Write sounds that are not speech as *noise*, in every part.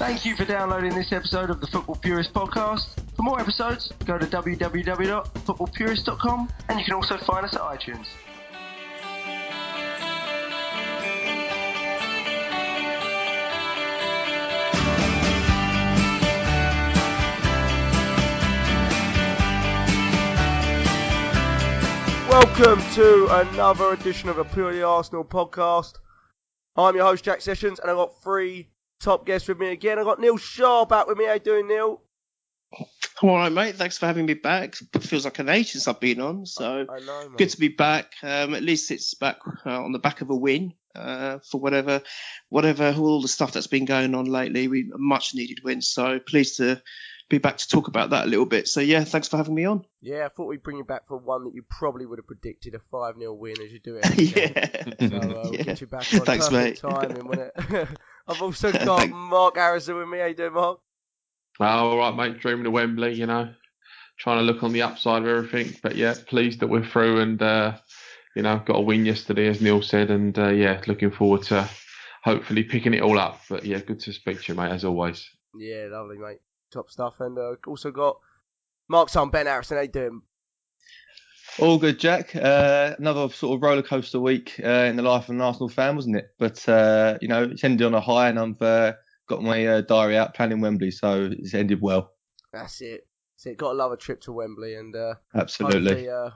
Thank you for downloading this episode of the Football Purist podcast. For more episodes, go to www.footballpurist.com and you can also find us at iTunes. Welcome to another edition of the Purely Arsenal podcast. I'm your host Jack Sessions, and I've got three top guest with me again. I've got Neil Shaw back with me. How you doing, Neil? I'm all right, mate. Thanks for having me back. It feels like an age since I've been on, so I know, good to be back. Um, at least it's back uh, on the back of a win uh, for whatever, whatever all the stuff that's been going on lately. We much needed win, so pleased to be back to talk about that a little bit. So yeah, thanks for having me on. Yeah, I thought we'd bring you back for one that you probably would have predicted a 5 0 win as you do *laughs* it. yeah. So uh, we'll *laughs* Yeah. get you back on Thanks, mate. timing? *laughs* I've also *laughs* got Mark Harrison with me. How you doing, Mark? Oh, all right, mate. Dreaming of Wembley, you know, trying to look on the upside of everything. But yeah, pleased that we're through and, uh, you know, got a win yesterday, as Neil said. And uh, yeah, looking forward to hopefully picking it all up. But yeah, good to speak to you, mate, as always. Yeah, lovely, mate. Top stuff. And uh, also got Mark's son, Ben Harrison. How you doing? All good, Jack. Uh, another sort of roller coaster week uh, in the life of an Arsenal fan, wasn't it? But uh, you know, it's ended on a high, and I've uh, got my uh, diary out planning Wembley, so it's ended well. That's it. That's it. Got to love a trip to Wembley, and uh, Absolutely. uh,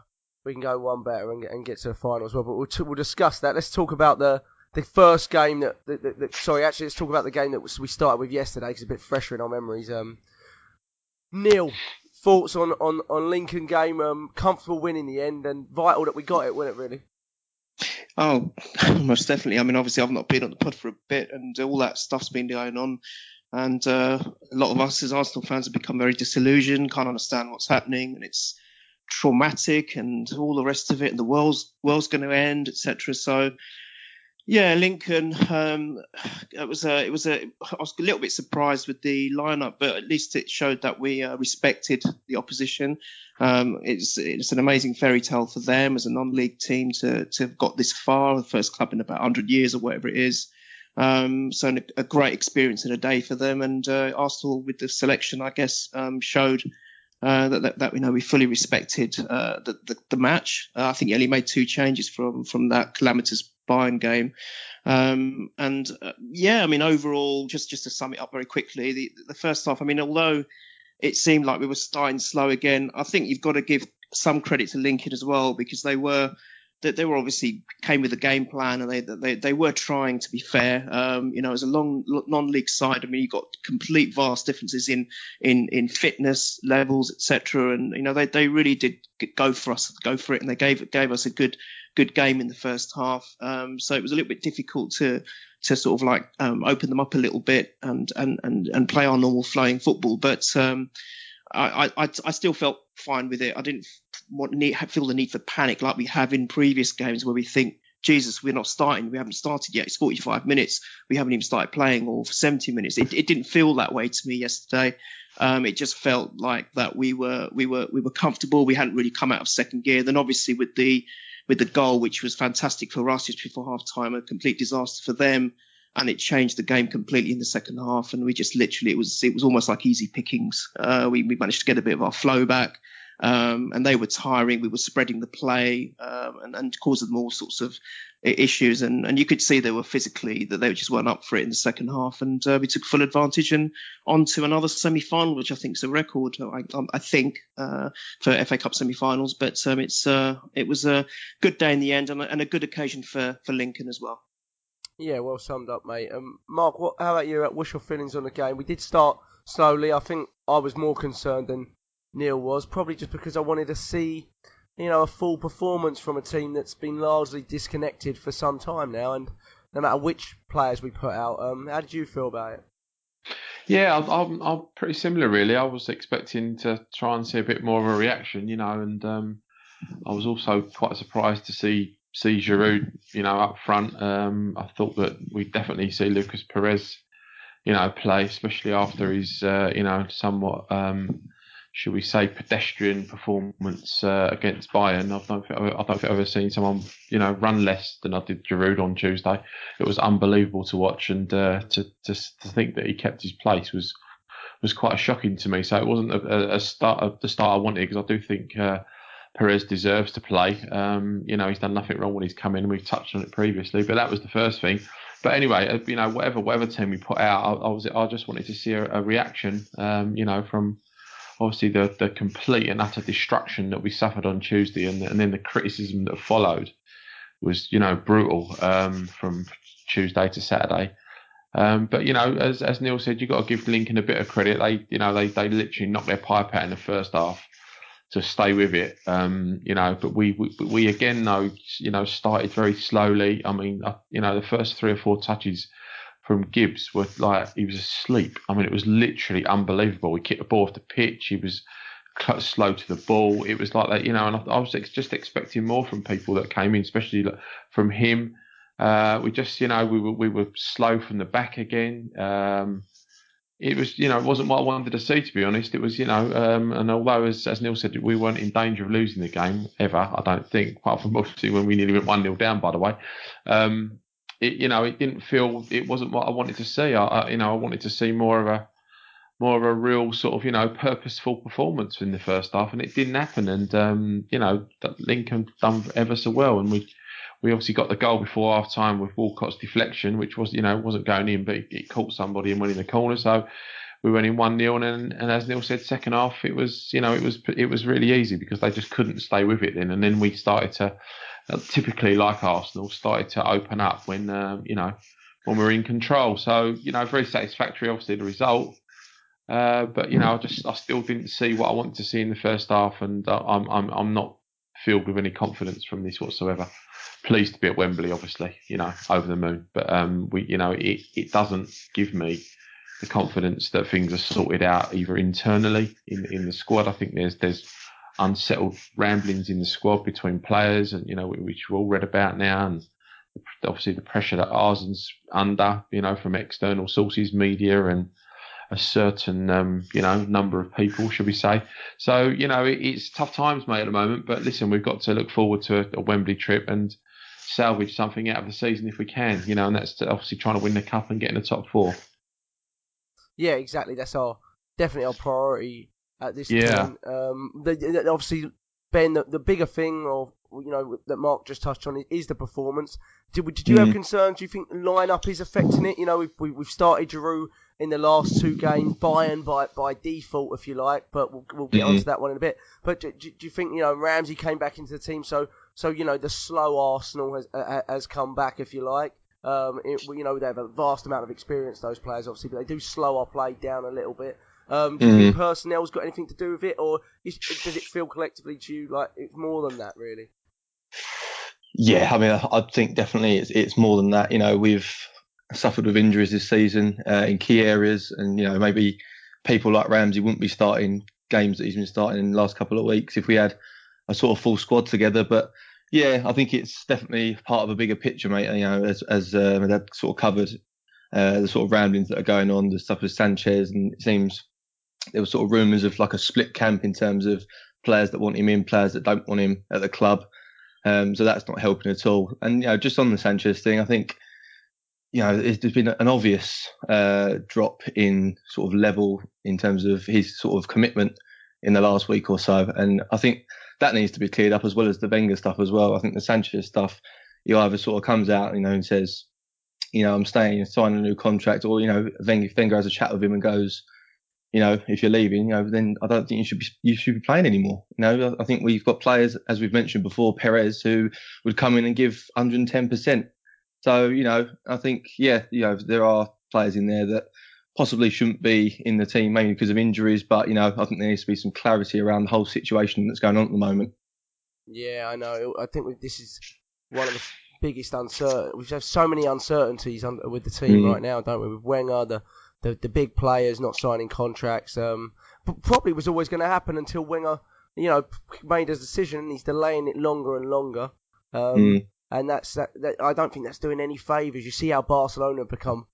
we can go one better and get, and get to the final as well. But we'll, t- we'll discuss that. Let's talk about the the first game that, that, that, that. Sorry, actually, let's talk about the game that we started with yesterday because it's a bit fresher in our memories. Um, Neil, thoughts on, on, on Lincoln game? Um, comfortable win in the end, and vital that we got it, wasn't it? Really? Oh, *laughs* most definitely. I mean, obviously, I've not been on the pod for a bit, and all that stuff's been going on. And uh, a lot of us as Arsenal fans have become very disillusioned, can't understand what's happening, and it's traumatic, and all the rest of it. And the world's world's going to end, etc. So, yeah, Lincoln. Um, it was a, it was a. I was a little bit surprised with the lineup, but at least it showed that we uh, respected the opposition. Um, it's it's an amazing fairy tale for them as a non-league team to to have got this far, the first club in about 100 years or whatever it is. Um, so a great experience in a day for them, and uh, Arsenal with the selection, I guess, um, showed. Uh, that, that, that know we fully respected uh, the, the the match. Uh, I think he only made two changes from from that calamitous Bayern game, um, and uh, yeah, I mean overall, just just to sum it up very quickly, the the first half. I mean, although it seemed like we were starting slow again. I think you've got to give some credit to Lincoln as well because they were they, they were obviously came with a game plan and they they, they were trying to be fair. Um, you know, as a long non-league side, I mean, you got complete vast differences in in in fitness levels, etc. And you know, they they really did go for us, go for it, and they gave gave us a good good game in the first half. Um, so it was a little bit difficult to to sort of like um, open them up a little bit and and and, and play our normal flowing football. But um, I, I I still felt fine with it. I didn't want need, feel the need for panic like we have in previous games where we think. Jesus, we're not starting. We haven't started yet. It's 45 minutes. We haven't even started playing, or for 70 minutes. It, it didn't feel that way to me yesterday. Um, it just felt like that we were we were we were comfortable. We hadn't really come out of second gear. Then obviously with the with the goal, which was fantastic for us just before half time, a complete disaster for them. And it changed the game completely in the second half. And we just literally, it was, it was almost like easy pickings. Uh, we, we managed to get a bit of our flow back. Um, and they were tiring. We were spreading the play, um, and, and causing them all sorts of issues. And, and you could see they were physically that they just weren't up for it in the second half. And uh, we took full advantage and on to another semi-final, which I think is a record. I, I think uh, for FA Cup semi-finals. But um, it's uh, it was a good day in the end and a, and a good occasion for for Lincoln as well. Yeah, well summed up, mate. Um, Mark, what? How about you? What's your feelings on the game? We did start slowly. I think I was more concerned than Neil was, probably just because I wanted to see, you know, a full performance from a team that's been largely disconnected for some time now, and no matter which players we put out. Um, how did you feel about it? Yeah, I'm, I'm, pretty similar, really. I was expecting to try and see a bit more of a reaction, you know, and um, I was also quite surprised to see see Giroud, you know, up front. Um, I thought that we'd definitely see Lucas Perez, you know, play, especially after his, uh, you know, somewhat um, should we say, pedestrian performance uh, against Bayern. I don't, think, I don't think I've ever seen someone, you know, run less than I did Giroud on Tuesday. It was unbelievable to watch, and uh, to, to to think that he kept his place was was quite shocking to me. So it wasn't a, a start the start I wanted because I do think uh, Perez deserves to play. Um, you know, he's done nothing wrong when he's come in. We've touched on it previously, but that was the first thing. But anyway, uh, you know, whatever whatever team we put out, I, I was I just wanted to see a, a reaction. Um, you know, from obviously the, the complete and utter destruction that we suffered on Tuesday and, and then the criticism that followed was, you know, brutal um, from Tuesday to Saturday. Um, but you know, as as Neil said, you've got to give Lincoln a bit of credit. They, you know, they they literally knocked their pipe out in the first half to stay with it. Um, you know, but we, we we again though, you know, started very slowly. I mean, uh, you know, the first three or four touches from Gibbs were like he was asleep. I mean, it was literally unbelievable. He kicked the ball off the pitch. He was slow to the ball. It was like that, you know. And I, I was just expecting more from people that came in, especially from him. Uh, we just, you know, we were we were slow from the back again. Um, it was, you know, it wasn't what I wanted to see, to be honest. It was, you know, um, and although, as, as Neil said, we weren't in danger of losing the game ever, I don't think, apart from obviously when we nearly went 1 0 down, by the way. Um, it, you know, it didn't feel it wasn't what I wanted to see. I, I, you know, I wanted to see more of a more of a real sort of you know purposeful performance in the first half, and it didn't happen. And um, you know, Lincoln done ever so well, and we we obviously got the goal before half time with Walcott's deflection, which was you know wasn't going in, but it, it caught somebody and went in the corner. So we went in one 0 and and as Neil said, second half it was you know it was it was really easy because they just couldn't stay with it then, and then we started to typically like Arsenal, started to open up when um, you know when we are in control. So you know, very satisfactory, obviously the result. Uh, but you know, I just I still didn't see what I wanted to see in the first half, and uh, I'm I'm I'm not filled with any confidence from this whatsoever. Pleased to be at Wembley, obviously, you know, over the moon. But um, we, you know, it it doesn't give me the confidence that things are sorted out either internally in in the squad. I think there's there's unsettled ramblings in the squad between players, and you know, which we've all read about now, and obviously the pressure that Arsenal's under, you know, from external sources, media, and a certain, um, you know, number of people, should we say? So, you know, it, it's tough times, mate, at the moment. But listen, we've got to look forward to a, a, Wembley trip and salvage something out of the season if we can, you know, and that's obviously trying to win the cup and get in the top four. Yeah, exactly. That's our definitely our priority at this yeah. time. Um, the, the, obviously, Ben, the, the bigger thing of you know that Mark just touched on is the performance. Did, did you mm. have concerns? Do you think the lineup is affecting it? You know, we've, we've started Giroud in the last two games, Bayern by by default, if you like, but we'll, we'll get mm-hmm. onto that one in a bit. But do, do, you think you know Ramsey came back into the team, so so you know the slow Arsenal has uh, has come back, if you like. Um, it, you know they have a vast amount of experience, those players obviously, but they do slow our play down a little bit. Um, do you think personnel's got anything to do with it, or is, does it feel collectively to you like it's more than that, really? Yeah, I mean, I, I think definitely it's, it's more than that. You know, we've suffered with injuries this season uh, in key areas, and you know maybe people like Ramsey wouldn't be starting games that he's been starting in the last couple of weeks if we had a sort of full squad together. But yeah, I think it's definitely part of a bigger picture, mate. You know, as as uh, that sort of covered uh, the sort of ramblings that are going on, the stuff with Sanchez, and it seems there were sort of rumours of like a split camp in terms of players that want him in, players that don't want him at the club. Um, so that's not helping at all. And you know, just on the Sanchez thing, I think you know there's been an obvious uh, drop in sort of level in terms of his sort of commitment in the last week or so, and I think that needs to be cleared up as well as the Wenger stuff as well. I think the Sanchez stuff, he either sort of comes out, you know, and says, you know, I'm staying and signing a new contract, or you know, Wenger, Wenger has a chat with him and goes, you know, if you're leaving, you know, then I don't think you should be you should be playing anymore. You know, I think we've got players, as we've mentioned before, Perez, who would come in and give 110%. So, you know, I think, yeah, you know, there are players in there that possibly shouldn't be in the team mainly because of injuries, but you know, I think there needs to be some clarity around the whole situation that's going on at the moment. Yeah, I know. I think this is one of the biggest uncertain. We have so many uncertainties with the team mm. right now, don't we? With Wenger, the the, the big players not signing contracts. Um, probably was always going to happen until Wenger, you know, made his decision and he's delaying it longer and longer. Um, mm. And that's that, that, I don't think that's doing any favours. You see how Barcelona have become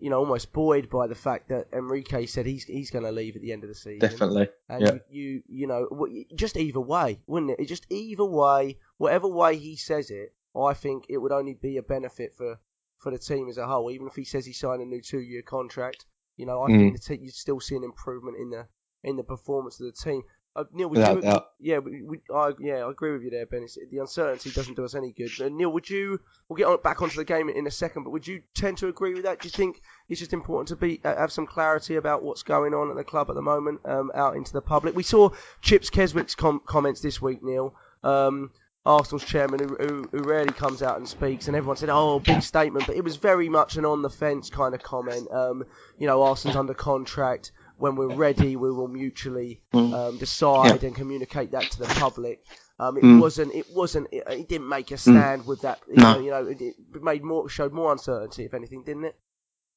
you know, almost buoyed by the fact that Enrique said he's he's going to leave at the end of the season. Definitely. And Yeah. you, you, you know, just either way, wouldn't it? Just either way, whatever way he says it, I think it would only be a benefit for, for the team as a whole. Even if he says he signed a new two-year contract, you know, I Mm. think the te- you still see an improvement in the in the performance of the team. Uh, Neil, would Without you? doubt. Yeah, we, we, I, yeah, I agree with you there, Ben. It's, the uncertainty doesn't do us any good. Uh, Neil, would you? We'll get on, back onto the game in a second, but would you tend to agree with that? Do you think it's just important to be uh, have some clarity about what's going on at the club at the moment, um, out into the public? We saw Chips Keswick's com- comments this week, Neil. Um, Arsenal's chairman, who, who, who rarely comes out and speaks, and everyone said, "Oh, big statement," but it was very much an on the fence kind of comment. Um, you know, Arsenal's under contract. When we're ready, we will mutually um, decide and communicate that to the public. Um, it Mm. wasn't. It wasn't. It, it didn't make a stand with that. You No. know, you know, it, it made more showed more uncertainty, if anything, didn't it?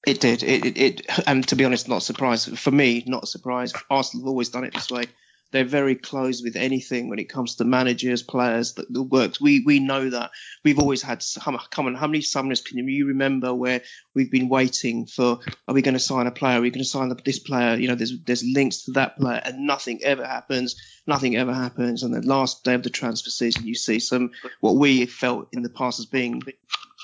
It did. It, it, it, and to be honest, not surprised for me. Not a surprise. Arsenal have always done it this way. They're very close with anything when it comes to managers, players the, that works. We we know that. We've always had. Come come on, how many summers can you remember where we've been waiting for? Are we going to sign a player? Are we going to sign this player? You know, there's there's links to that player, and nothing ever happens. Nothing ever happens. And the last day of the transfer season, you see some what we felt in the past as being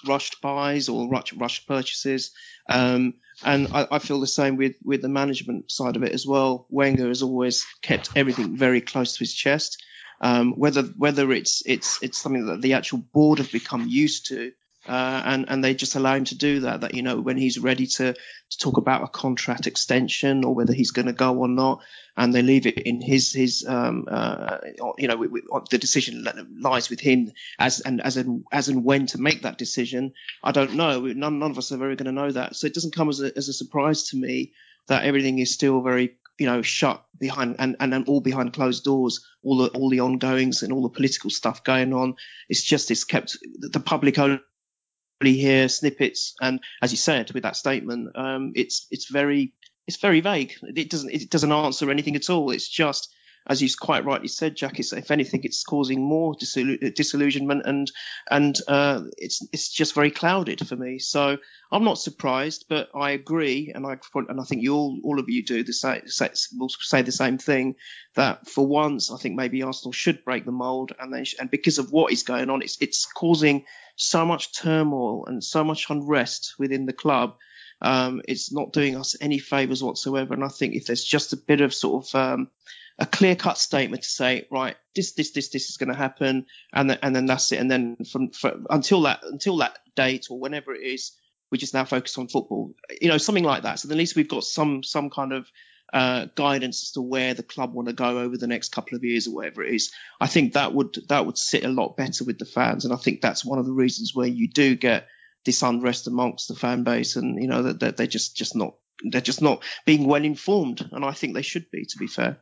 rushed buys or rushed, rushed purchases. Um, and I, I feel the same with, with the management side of it as well. Wenger has always kept everything very close to his chest. Um, whether whether it's it's it's something that the actual board have become used to, uh, and and they just allow him to do that. That you know when he's ready to to talk about a contract extension or whether he's going to go or not, and they leave it in his his um uh you know we, we, the decision lies with him as and as and as and when to make that decision. I don't know. None none of us are ever going to know that. So it doesn't come as a as a surprise to me that everything is still very you know shut behind and, and, and all behind closed doors all the all the ongoings and all the political stuff going on it's just it's kept the public only hear snippets. And as you said with that statement um it's it's very it's very vague. It doesn't it doesn't answer anything at all. It's just as you quite rightly said, Jack, it's, if anything, it's causing more disillu- disillusionment and and uh, it's it's just very clouded for me. So I'm not surprised, but I agree, and I and I think you all all of you do the same will say the same thing that for once I think maybe Arsenal should break the mould, and they sh- and because of what is going on, it's it's causing so much turmoil and so much unrest within the club. Um, it's not doing us any favours whatsoever, and I think if there's just a bit of sort of um, a clear cut statement to say, right, this, this, this, this is going to happen, and then, and then that's it. And then from, from until that until that date or whenever it is, we just now focus on football. You know, something like that. So at least we've got some some kind of uh, guidance as to where the club want to go over the next couple of years or whatever it is. I think that would that would sit a lot better with the fans, and I think that's one of the reasons where you do get this unrest amongst the fan base, and you know that, they're just just not they're just not being well informed, and I think they should be, to be fair.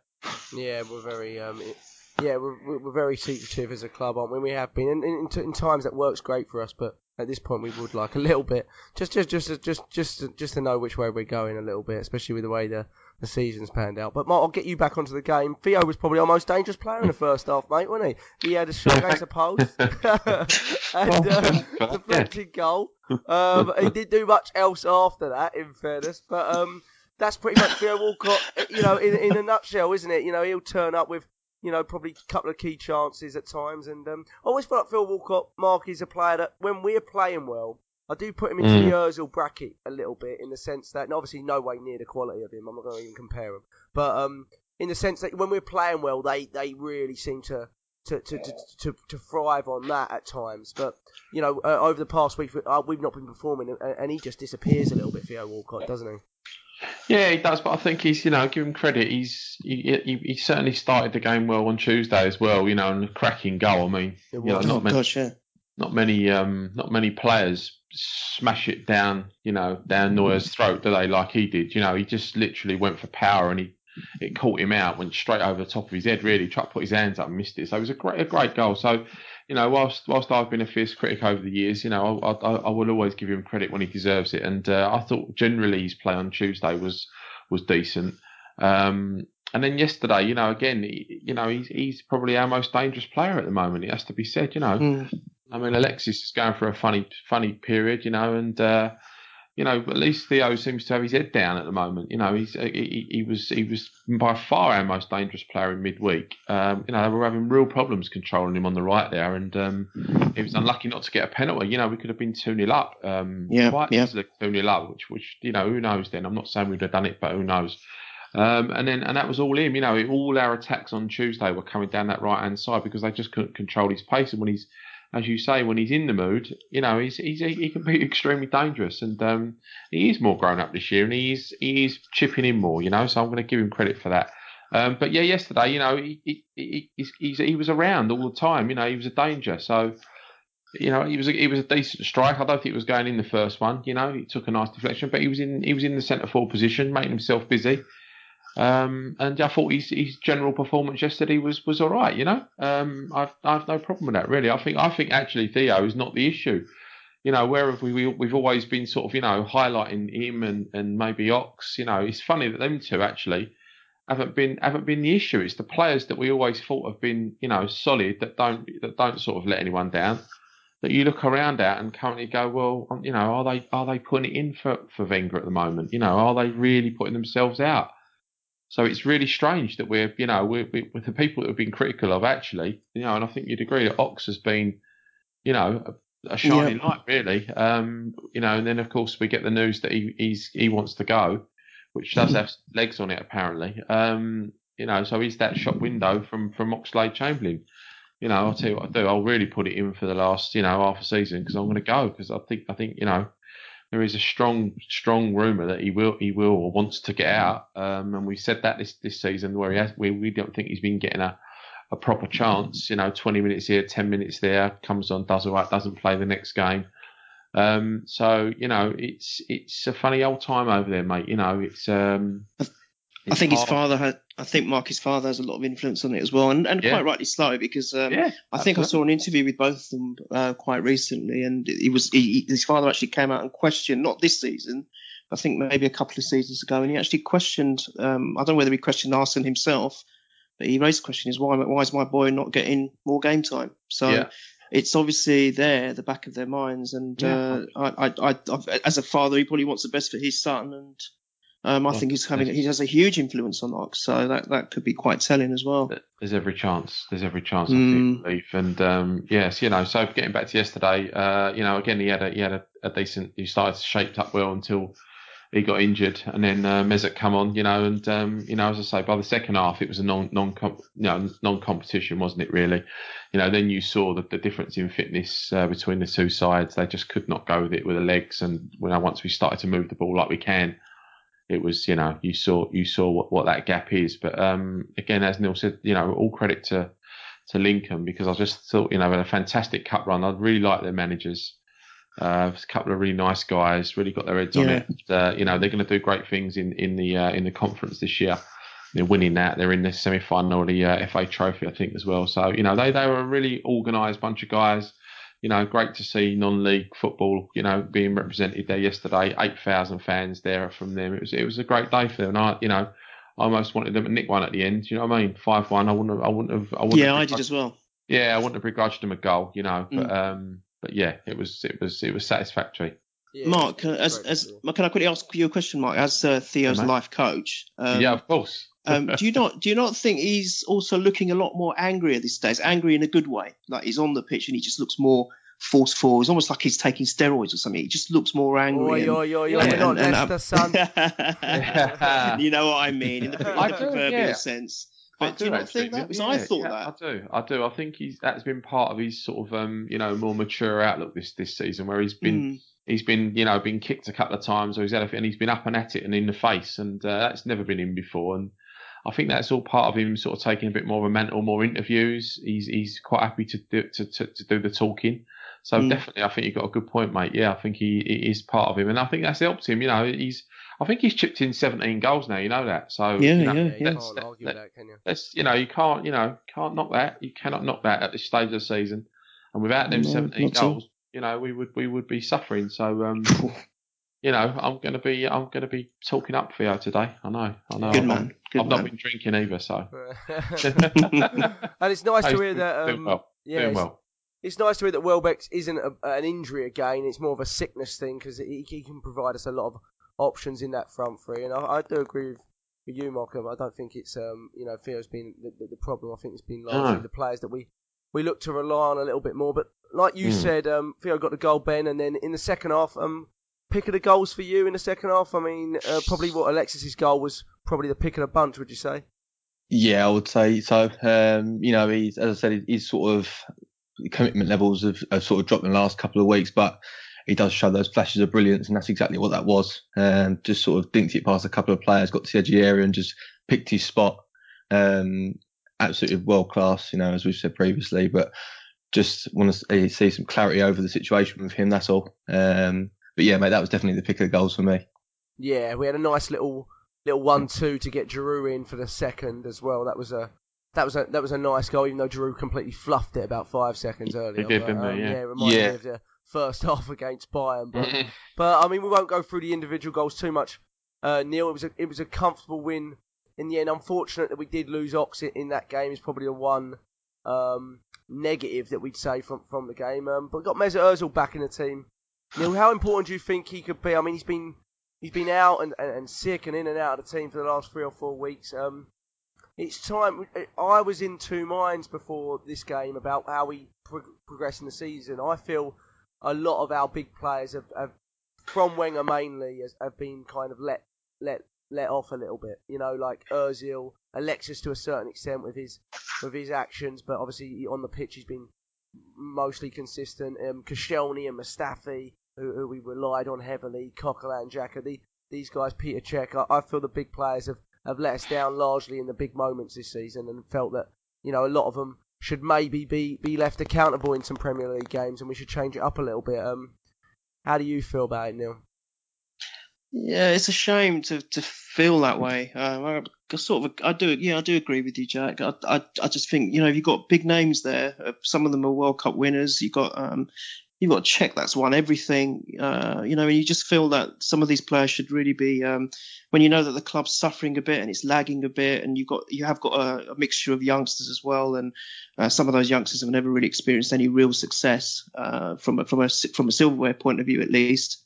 Yeah, we're very um, it, yeah, we're, we're very secretive as a club, aren't we? We have been, in, in, in times that works great for us, but at this point we would like a little bit, just just just just just just, to know which way we're going a little bit, especially with the way the the season's panned out. But Mark, I'll get you back onto the game. Theo was probably our most dangerous player in the first half, mate, wasn't he? He had a shot against *laughs* the post *laughs* and uh, deflected goal. Um, he didn't do much else after that, in fairness, but um that's pretty much Theo Walcott, you know, in, in a nutshell, isn't it? You know, he'll turn up with, you know, probably a couple of key chances at times. And um, I always feel like Phil Walcott, Mark, is a player that when we're playing well, I do put him into Mm. the Ozil bracket a little bit in the sense that, and obviously no way near the quality of him. I'm not going to even compare him. But um, in the sense that when we're playing well, they, they really seem to to, to, to, to, to thrive on that at times. But, you know, uh, over the past week, uh, we've not been performing, and, and he just disappears a little bit, Theo Walcott, doesn't he? Yeah, he does, but I think he's, you know, give him credit. He's he, he, he certainly started the game well on Tuesday as well, you know, and a cracking goal. I mean, It you know, not Oh many, gosh, yeah. not many, um, not many players smash it down, you know, down Neuer's throat, do they? Like he did, you know, he just literally went for power and he it caught him out, went straight over the top of his head. Really, tried to put his hands up and missed it. So it was a great, a great goal. So, you know, whilst whilst I've been a fierce critic over the years, you know, I, I, I will always give him credit when he deserves it. And uh, I thought generally his play on Tuesday was was decent. Um, and then yesterday, you know, again, he, you know, he's he's probably our most dangerous player at the moment. It has to be said, you know. Mm. I mean, Alexis is going for a funny funny period, you know, and uh, you know, at least Theo seems to have his head down at the moment. You know, he's he, he was he was by far our most dangerous player in midweek. Um, you know, they were having real problems controlling him on the right there, and um, he was unlucky not to get a penalty. You know, we could have been two 0 up. Um, Yeah, quite yeah. easily two 0 up, which which you know who knows. Then I'm not saying we'd have done it, but who knows. Um, and then and that was all him. You know, all our attacks on Tuesday were coming down that right hand side because they just couldn't control his pace. And when he's as you say, when he's in the mood, you know, he's, he's he can be *laughs* extremely dangerous, and um, he is more grown up this year, and he's he's chipping in more, you know. So I'm going to give him credit for that. Um, but yeah, yesterday, you know, he, he, he, he was around all the time. You know, he was a danger. So you know, he was a, he was a decent strike. I don't think he was going in the first one. You know, he took a nice deflection, but he was in he was in the centre forward position, making himself busy. Um, and I thought his, his general performance yesterday was, was all right. You know, um, I've I've no problem with that really. I think I think actually Theo is not the issue. You know, where have we, we we've always been sort of you know highlighting him and, and maybe Ox. You know, it's funny that them two actually haven't been haven't been the issue. It's the players that we always thought have been you know solid that don't that don't sort of let anyone down. That you look around at and currently go, well, um, you know, are they are they putting it in for for Wenger at the moment? You know, are they really putting themselves out? So it's really strange that we're, you know, we're, we're with the people that we've been critical of actually, you know, and I think you'd agree that Ox has been, you know, a, a shining light really. Um, you know, and then of course we get the news that he he's, he wants to go, which does have legs on it apparently. Um, you know, so he's that shop window from from Oxlade Chamberlain. You know, I'll tell you what I do. I'll really put it in for the last, you know, half a season because I'm going to go because I think I think you know there is a strong, strong rumor that he will, he will or wants to get out. Um, and we said that this, this season where he has, we, we don't think he's been getting a, a proper chance. You know, 20 minutes here, 10 minutes there, comes on, does all right, doesn't play the next game. Um, so you know, it's it's a funny old time over there, mate. You know, it's um, I it's think his father had. I think Mark, his father, has a lot of influence on it as well, and, and Yeah. quite rightly so because um, Yeah, I think I saw an interview with both of them uh, quite recently, and he was he, his father actually came out and questioned not this season, I think maybe a couple of seasons ago, and he actually questioned. Um, I don't know whether he questioned Arsene himself, but he raised the question: is why why is my boy not getting more game time? So. Yeah. It's obviously there, at the back of their minds, and uh, I, I, I, as a father, he probably wants the best for his son, and um, I Well, think he's having he has a huge influence on Ox, so that that could be quite telling as well. There's every chance. There's every chance I Mm. believe. And um, yes, you know. So getting back to yesterday, uh, you know, again he had a he had a, a decent. He started shaped up well until he got injured, and then uh, Mesut come on, you know, and um, you know, as I say, by the second half it was a non non you know, non competition, wasn't it? Really, you know. Then you saw the, the difference in fitness uh, between the two sides. They just could not go with it with the legs, and when I once we started to move the ball like we can, it was you know you saw you saw what, what that gap is. But um, again, as Neil said, you know, all credit to to Lincoln because I just thought you know had a fantastic cup run. I really like their managers. Uh, a couple of really nice guys, really got their heads on it. Uh, you know, they're going to do great things in in the uh, in the conference this year. They're winning that. They're in the semi final of the uh, FA Trophy, I think, as well. So you know, they they were a really organised bunch of guys. You know, great to see non-league football. You know, being represented there yesterday. Eight thousand fans there from them. It was it was a great day for them. And I, you know, I almost wanted them to nick one at the end. You know what I mean? Five one. I wouldn't have. I wouldn't have. I wouldn't Yeah, have I did as well. yeah, I wouldn't have begrudged them a goal, you know, but Mm. um, but yeah, it was it was it was satisfactory. Yeah, Mark, uh, as, as can I quickly ask you a question, Mark? As uh, Theo's Yeah, life coach, um, yeah, of course. Um, do you not do you not think he's also looking a lot more angry at this stage? Angry in a good way, like he's on the pitch and he just looks more forceful. It's almost like he's taking steroids or something. He just looks more angry. And- Yeah, we're not and- and, uh, Leicester, son. *laughs* you know what I mean in the, in the proverbial yeah. sense. I But do you not actually, think that? Because yeah, I thought yeah, that. I do, I do. I think he's that's been part of his sort of um, you know, more mature outlook this this season, where he's been Mm, he's been you know been kicked a couple of times, or he's had a, and he's been up and at it and in the face, and uh, that's never been him before. And I think that's all part of him sort of taking a bit more of a mental, more interviews. He's he's quite happy to do to to, to do the talking. So Mm. definitely, I think you've got a good point, mate. Yeah, I think he, he is part of him, and I think that's helped him. You know, he's I think he's chipped in 17 goals now. You know that. So Yeah, you know, yeah, Yeah, you let's- can't argue that, can you? Let's you know you can't you know can't knock that. You cannot knock that at this stage of the season. And without them No, 17 not at all. goals, you know we would we would be suffering. So um, *laughs* you know I'm gonna be I'm gonna be talking up Theo today. I know I know. Good I've, man. Good I've not been drinking either. So *laughs* and *laughs* it's nice to hear that. doing Um, well. yeah, doing it's, well. it's nice to hear that Welbeck isn't a, an injury again. It's more of a sickness thing because he, he can provide us a lot of options in that front three. And I, I do agree with, with you, Malcolm. I don't think it's um you know Theo's been the, the, the problem. I think it's been largely No. the players that we we look to rely on a little bit more. But like you Mm. said, um Theo got the goal, Ben, and then in the second half, um pick of the goals for you in the second half. I mean, uh, probably what Alexis's goal was probably the pick of the bunch. Would you say? Yeah, I would say so. Um, you know, he's as I said, he's sort of commitment levels have, have sort of dropped in the last couple of weeks, but he does show those flashes of brilliance, and that's exactly what that was. Um, just sort of dinked it past a couple of players, got to the edge of the area, and just picked his spot. Um, absolutely world class, you know, as we've said previously, but just want to see some clarity over the situation with him. That's all. Um, but yeah, mate, that was definitely the pick of the goals for me. Yeah, we had a nice little little one-two to get Giroud in for the second as well. That was a that was a that was a nice goal, even though Giroud completely fluffed it about five seconds earlier. did, but, didn't he? um, Yeah. it reminded Yeah. me of the first *laughs* half against Bayern. But *laughs* but I mean, we won't go through the individual goals too much. Uh, Neil, it was a it was a comfortable win in the end. Unfortunate that we did lose Ox in, in that game is probably the one um, negative that we'd say from from the game. Um, but we got Mesut Ozil back in the team. Neil, how important do you think he could be? I mean, he's been he's been out and, and, and sick and in and out of the team for the last three or four weeks. Um, it's time. I was in two minds before this game about how we pro- progress in the season. I feel a lot of our big players have, have from Wenger mainly, has, have been kind of let let let off a little bit. You know, like Özil, Alexis to a certain extent with his with his actions, but obviously on the pitch he's been mostly consistent. Um, Koscielny and Mustafi, who, who we relied on heavily, Coquelin, Xhaka, the, these guys, Peter Cech. I, I feel the big players have, have let us down largely in the big moments this season, and felt that you know a lot of them should maybe be be left accountable in some Premier League games, and we should change it up a little bit. Um, how do you feel about it, Neil? Yeah, it's a shame to, to feel that way. Um, I, I sort of, I do, yeah, I do agree with you, Jack. I, I, I just think, you know, you've got big names there. Uh, some of them are World Cup winners. You've got, um, you've got to Cech that's won everything. Uh, you know, and you just feel that some of these players should really be, um, when you know that the club's suffering a bit and it's lagging a bit, and you've got, you have got a, a mixture of youngsters as well, and uh, some of those youngsters have never really experienced any real success uh, from a, from a from a silverware point of view, at least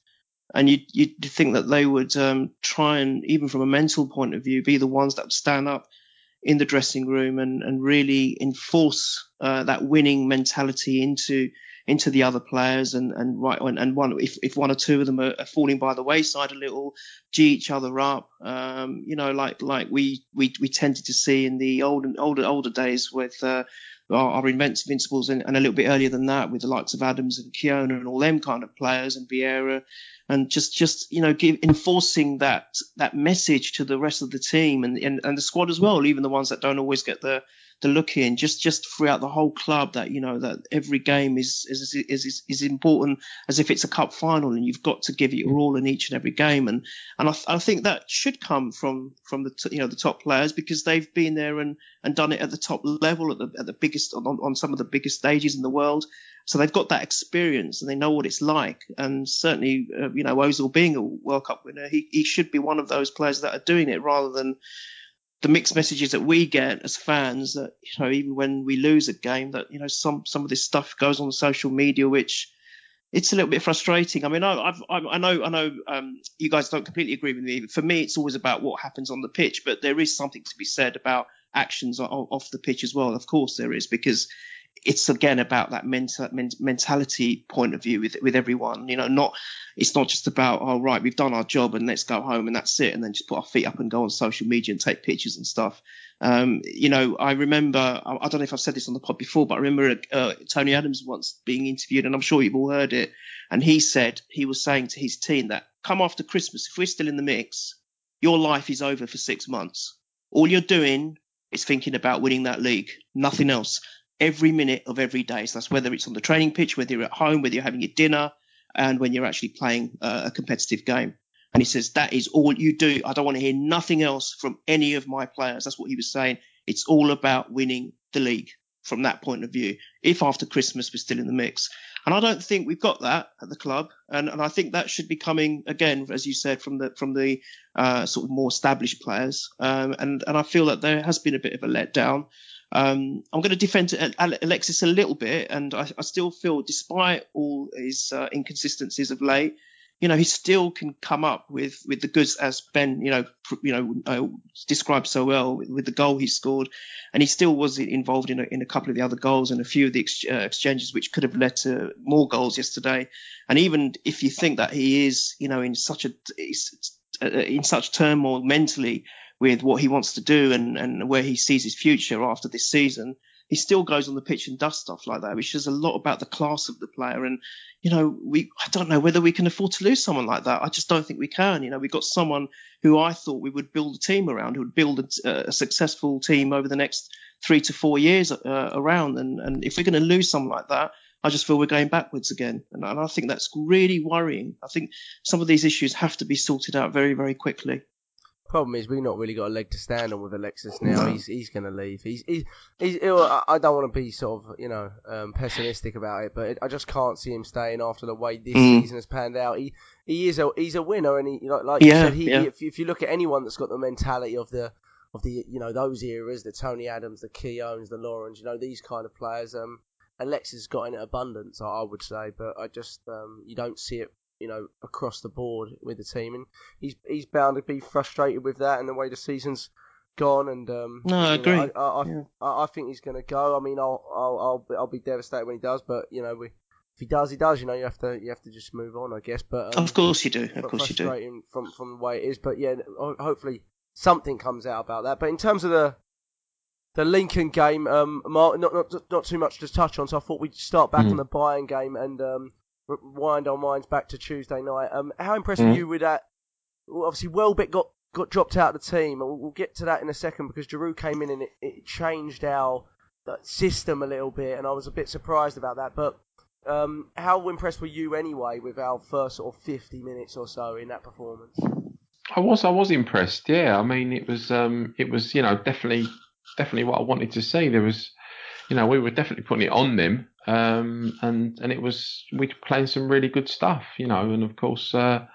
and you you think that they would um, try and even from a mental point of view be the ones that would stand up in the dressing room and and really enforce uh, that winning mentality into into the other players and and right and, and one if, if one or two of them are, falling by the wayside a little g each other up. Um, you know like like we we we tended to see in the older older older days with uh, our, our invincibles and, and a little bit earlier than that with the likes of Adams and Keown and all them kind of players and Vieira and just just you know give, enforcing that that message to the rest of the team and, and and the squad as well even the ones that don't always get the the look in just just throughout the whole club that you know that every game is is is is, important as if it's a cup final and you've got to give it your all in each and every game. And and I, I think that should come from from the t- you know the top players because they've been there and and done it at the top level at the at the biggest on, on some of the biggest stages in the world so they've got that experience and they know what it's like. And certainly, uh, you know, Ozil being a World Cup winner, he, he should be one of those players that are doing it rather than the mixed messages that we get as fans that, you know, even when we lose a game that, you know, some, some of this stuff goes on social media, which it's a little bit frustrating. I mean, I, I know, I know, um, you guys don't completely agree with me. For me, it's always about what happens on the pitch, but there is something to be said about actions off the pitch as well. Of course there is because it's again about that mental men, mentality point of view with with everyone. You know, not it's not just about oh right we've done our job and let's go home and that's it and then just put our feet up and go on social media and take pictures and stuff. Um, you know, I remember I, I, don't know if I've said this on the pod before, but I remember uh, Tony Adams once being interviewed and I'm sure you've all heard it. And he said he was saying to his team that come after Christmas if we're still in the mix, your life is over for six months. All you're doing is thinking about winning that league, nothing else every minute of every day. So that's whether it's on the training pitch, whether you're at home, whether you're having your dinner, and when you're actually playing uh, a competitive game. And he says that is all you do. I don't want to hear nothing else from any of my players. That's what he was saying. It's all about winning the league from that point of view. If after Christmas we're still in the mix, and I don't think we've got that at the club, and, and I think that should be coming again, as you said, from the from the uh, sort of more established players. Um, and and I feel that there has been a bit of a letdown. Um, I'm going to defend Alexis a little bit, and I, I still feel, despite all his uh, inconsistencies of late, you know, he still can come up with, with the goods as Ben, you know, pr- you know, uh, described so well with, with, the goal he scored, and he still was involved in a, in a couple of the other goals and a few of the ex- uh, exchanges which could have led to more goals yesterday. And even if you think that he is, you know, in such a uh, in such turmoil mentally with what he wants to do and, and where he sees his future after this season, he still goes on the pitch and does stuff like that, which says a lot about the class of the player. And, you know, we, I don't know whether we can afford to lose someone like that. I just don't think we can. You know, we've got someone who I thought we would build a team around, who would build a, a successful team over the next three to four years uh, around. And, and if we're going to lose someone like that, I just feel we're going backwards again. And, and I think that's really worrying. I think some of these issues have to be sorted out very, very quickly. Problem is, we've not really got a leg to stand on with Alexis now. No. He's he's going to leave. He's he's, he's I don't want to be sort of you know um, pessimistic about it, but it, I just can't see him staying after the way this mm. season has panned out. He he is a he's a winner, and he like, like yeah, you said, he, yeah. if, if you look at anyone that's got the mentality of the of the you know those eras, the Tony Adams, the Keowns, the Laurens, you know these kind of players. Um, Alexis got in abundance, I would say, but I just um, you don't see it you know, across the board with the team, and he's he's bound to be frustrated with that and the way the season's gone. And um, no, I agree. Know, I, I, yeah. I, I, think he's going to go. I mean, I'll I'll I'll be, I'll be devastated when he does, but you know, we, if he does, he does. You know, you have to you have to just move on, I guess. But um, of course you do. Of course you do. From from the way it is, but yeah, hopefully something comes out about that. But in terms of the the Lincoln game, um, Mark, not not not too much to touch on. So I thought we'd start back mm. on the Bayern game and um, wind our minds back to Tuesday night. Um, how impressed mm. were you with that? Well, obviously, Welbeck got got dropped out of the team. We'll, we'll get to that in a second because Giroud came in and it, it changed our system a little bit, and I was a bit surprised about that. But um, how impressed were you anyway with our first sort of 50 minutes or so in that performance? I was, I was impressed. Yeah, I mean, it was, um, it was, you know, definitely, definitely what I wanted to see. There was, you know, we were definitely putting it on them, um, and and it was we playing some really good stuff, you know, and of course uh,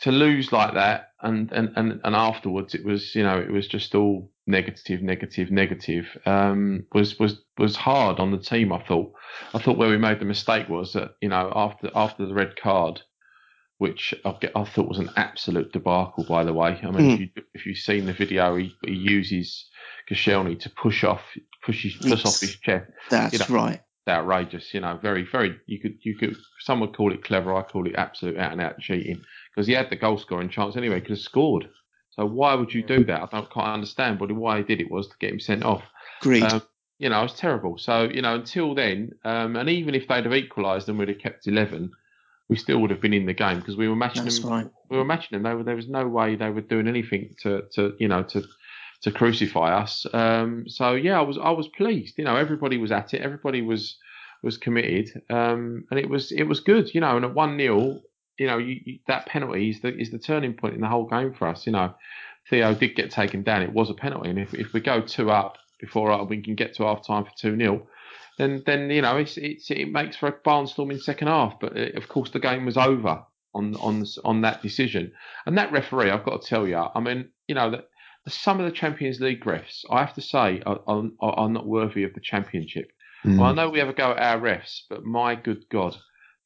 to lose like that, and, and and and afterwards it was, you know, it was just all negative, negative, negative. Um, was was was hard on the team. I thought. I thought where we made the mistake was that you know after after the red card, which I, I thought was an absolute debacle. By the way, I mean mm. if you if you've seen the video, he, he uses Koscielny to push off push his push off his chest. That's you know, right. Outrageous, you know, very, very. You could, you could. Some would call it clever. I call it absolute out and out cheating because he had the goal scoring chance anyway. Could have scored. So why would you do that? I don't quite understand. But why he did it was to get him sent off. Agreed. Um, you know, it's terrible. So you know, until then, um, and even if they'd have equalised and we'd have kept eleven, we still would have been in the game because we were matching That's them. Right. We were matching them. They were, there was no way they were doing anything to, to you know, to to crucify us. Um, so yeah, I was I was pleased. You know, everybody was at it. Everybody was was committed, um, and it was it was good. You know, and at one 0 you know, you, you, that penalty is the is the turning point in the whole game for us. You know, Theo did get taken down. It was a penalty, and if if we go two up before we can get to half time for two 0 then then you know it's, it's it makes for a barnstorming second half. But it, uh, of course, the game was over on on on that decision. And that referee, I've got to tell you, I mean, you know that some of the Champions League refs, I have to say, are, are, are not worthy of the championship. Mm. Well, I know we have a go at our refs, but my good God,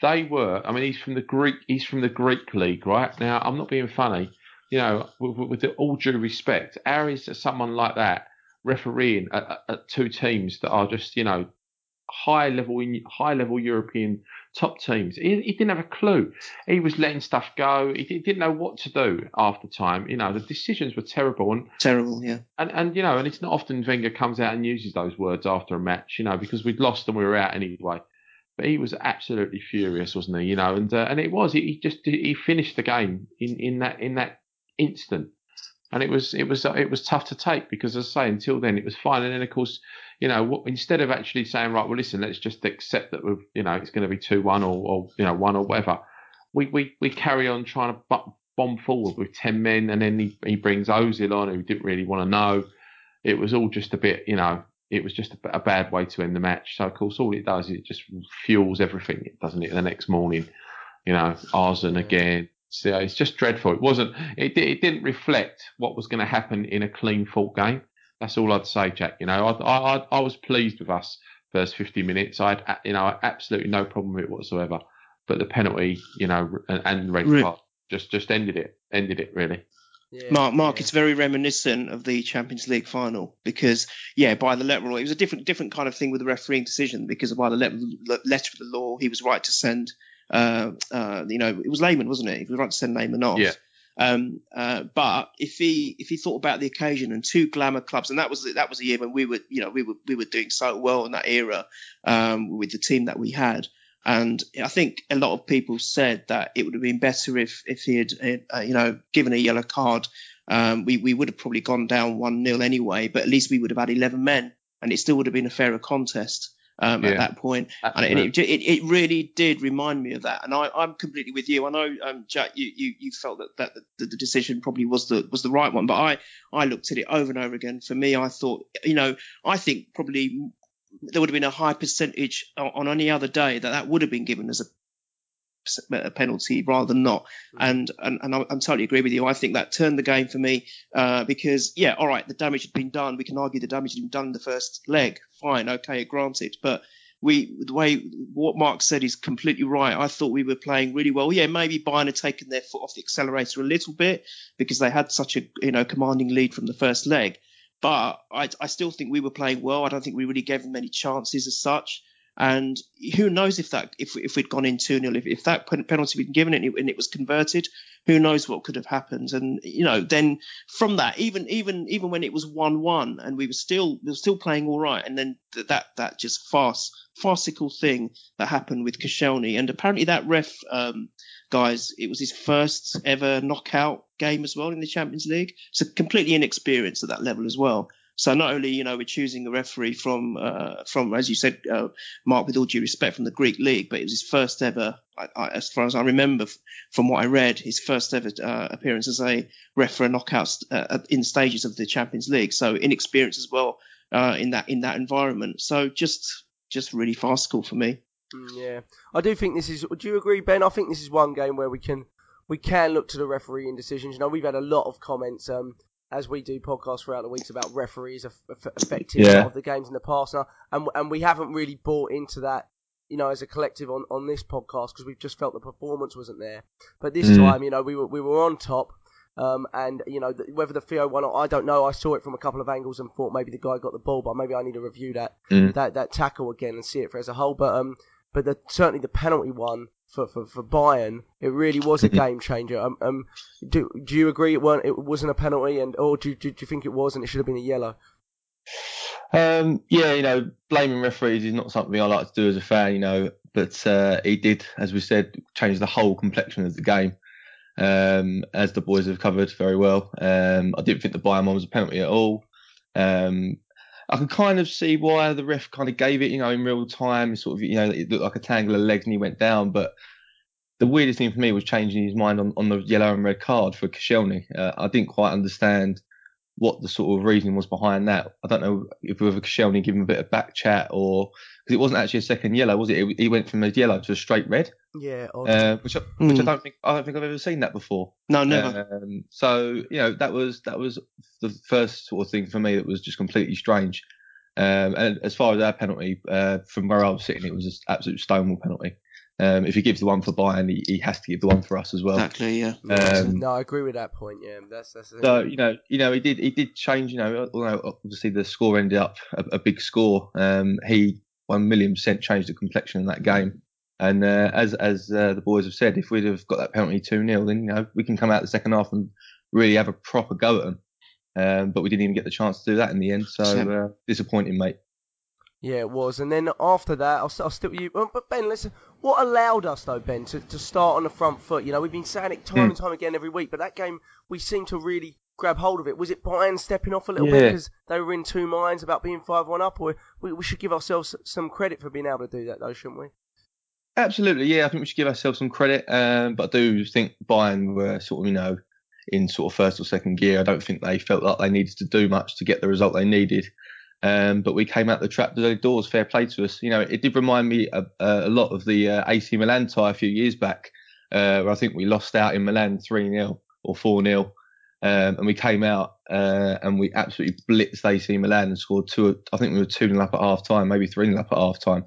they were. I mean, he's from the Greek. He's from the Greek league, right? Now, I'm not being funny. You know, with, with all due respect, how is someone like that refereeing at, at, at two teams that are just, you know, high level high level European top teams. He, he, didn't have a clue. He was letting stuff go. He, he, didn't know what to do after time. You know, the decisions were terrible and terrible. Yeah. And and you know, and it's not often Wenger comes out and uses those words after a match. You know, because we'd lost and we were out anyway. But he was absolutely furious, wasn't he? You know, and uh, and it was. He, he just he finished the game in, in that in that instant and it was it was it was tough to take because as I say until then it was fine. And then of course you know instead of actually saying right well listen let's just accept that we've you know it's going to be two one or, or you know one or whatever we we we carry on trying to bomb forward with ten men. And then he, he brings Ozil on who didn't really want to know. It was all just a bit you know it was just a, a bad way to end the match. So of course all it does is it just fuels everything doesn't it? The next morning you know Arsene again so it's just dreadful. It wasn't. It, it didn't reflect what was going to happen in a clean fought game. That's all I'd say, Jack. You know, I I I was pleased with us first 50 minutes. I had you know absolutely no problem with it whatsoever. But the penalty, you know, and, and red card just just ended it, ended it really. Yeah, Mark, Mark, yeah. it's very reminiscent of the Champions League final because, yeah, by the letter, of the law, it was a different, different kind of thing with the refereeing decision because by the letter, letter of the law, he was right to send, uh, uh, you know, it was Lehmann, wasn't it? He was right to send Lehmann off. Yeah. Um, uh, but if he if he thought about the occasion and two glamour clubs, and that was that was a year when we were you know we were we were doing so well in that era um, with the team that we had. And I think a lot of people said that it would have been better if if he had, uh, you know, given a yellow card. Um, we we would have probably gone down one 0 anyway, but at least we would have had eleven men, and it still would have been a fairer contest. Um, yeah, at that point. And it, it, it, really did remind me of that. And I, am completely with you. I know, um, Jack, you, you, you felt that, that the, the, decision probably was the was the right one, but I, I looked at it over and over again. For me, I thought, you know, I think probably there would have been a high percentage on any other day that that would have been given as a penalty rather than not. Mm. And and, and I, am totally agree with you. I think that turned the game for me uh, because yeah, all right, the damage had been done. We can argue the damage had been done in the first leg. Fine, okay, granted. But we the way what Mark said is completely right. I thought we were playing really well. Yeah, maybe Bayern had taken their foot off the accelerator a little bit because they had such a you know commanding lead from the first leg. But I, I still think we were playing well. I don't think we really gave them any chances as such. And who knows if that if if we'd gone in two 0 if, if that penalty had been given and it, and it was converted, who knows what could have happened? And you know, then from that, even even even when it was one one and we were still we were still playing all right, and then th- that that just farce farcical thing that happened with Koscielny, and apparently that ref, um, guys, it was his first ever knockout game as well in the Champions League, so completely inexperienced at that level as well. So not only you know we're choosing a referee from uh, from as you said, uh, Mark, with all due respect, from the Greek league, but it was his first ever, I, I, as far as I remember from what I read, his first ever uh, appearance as a referee knockout uh, in stages of the Champions League. So inexperienced as well uh, in that in that environment. So just just really farcical for me. Mm, yeah, I do think this is. Do you agree, Ben? I think this is one game where we can we can look to the refereeing decisions. You know, we've had a lot of comments um, as we do podcasts throughout the weeks about referees affecting yeah. of the games in the past, and and we haven't really bought into that. You know, as a collective on, on this podcast because we've just felt the performance wasn't there. But this mm. time, you know, we were we were on top. Um, and you know whether the Theo won or I don't know. I saw it from a couple of angles and thought maybe the guy got the ball, but maybe I need to review that mm. that that tackle again and see it for as a whole. But um, but the, certainly the penalty one for, for, for Bayern, it really was a *laughs* game changer. Um, um, do do you agree it weren't it wasn't a penalty, and or do, do, do you think it was and it should have been a yellow? Um, yeah, you know, blaming referees is not something I like to do as a fan, you know, but uh, he did, as we said, change the whole complexion of the game. Um, as the boys have covered very well. Um, I didn't think the Bayern one was a penalty at all. Um, I can kind of see why the ref kind of gave it, you know, in real time. Sort of, you know, it looked like a tangle of legs and he went down. But the weirdest thing for me was changing his mind on, on the yellow and red card for Koscielny. Uh, I didn't quite understand what the sort of reasoning was behind that. I don't know if whether Koscielny gave him a bit of back chat or because it wasn't actually a second yellow, was it? He went from a yellow to a straight red. Yeah, uh, which I, which mm. I don't think I don't think I've ever seen that before. No, never. Um, so you know that was that was the first sort of thing for me that was just completely strange. Um, and as far as our penalty, uh, from where I was sitting, it was an absolute stonewall penalty. Um, if he gives the one for Bayern, he, he, has to give the one for us as well. Exactly, yeah. Um, no, I agree with that point. Yeah, that's that's. So you know, you know, he did he did change. You know, obviously the score ended up a, a big score, um, he one million percent changed the complexion of that game. And uh, as as uh, the boys have said, if we'd have got that penalty two 0 then you know we can come out the second half and really have a proper go at them. Um, but we didn't even get the chance to do that in the end. So uh, disappointing, mate. Yeah, it was. And then after that, I'll, I'll still you. Um, but Ben, listen, what allowed us though, Ben, to, to start on the front foot? You know, we've been saying it time mm. and time again every week, but that game we seemed to really grab hold of it. Was it Bayern stepping off a little yeah. bit because they were in two minds about being five one up, or we, we should give ourselves some credit for being able to do that, though, shouldn't we? Absolutely, yeah. I think we should give ourselves some credit, um, but I do think Bayern were sort of, you know, in sort of first or second gear. I don't think they felt like they needed to do much to get the result they needed. Um, but we came out the trap the doors. Fair play to us. You know, it did remind me a, a lot of the uh, AC Milan tie a few years back, uh, where I think we lost out in Milan three 0 or four 0 Um, and we came out uh, and we absolutely blitzed AC Milan and scored two. I think we were two 0 up at half time, maybe three 0 up at half time,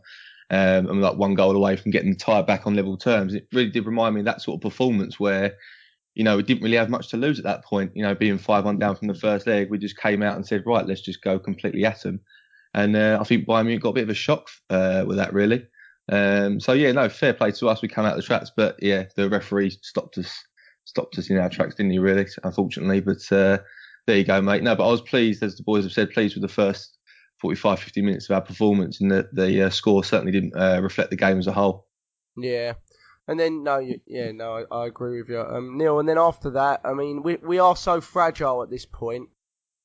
um, and we like one goal away from getting the tie back on level terms. It really did remind me of that sort of performance where, you know, we didn't really have much to lose at that point. You know, being five one down from the first leg, we just came out and said, right, let's just go completely at them. And uh, I think Bayern Munich got a bit of a shock uh, with that, really. Um, so yeah, no, fair play to us. We come out of the traps, but yeah, the referee stopped us stopped us in our tracks, didn't he? Really, unfortunately. But uh, there you go, mate. No, but I was pleased, as the boys have said, pleased with the first 45, 50 minutes of our performance, and the, the uh, score certainly didn't uh, reflect the game as a whole. Yeah. And then no, you, yeah, no, I, I, agree with you, um, Neil. And then after that, I mean, we we are so fragile at this point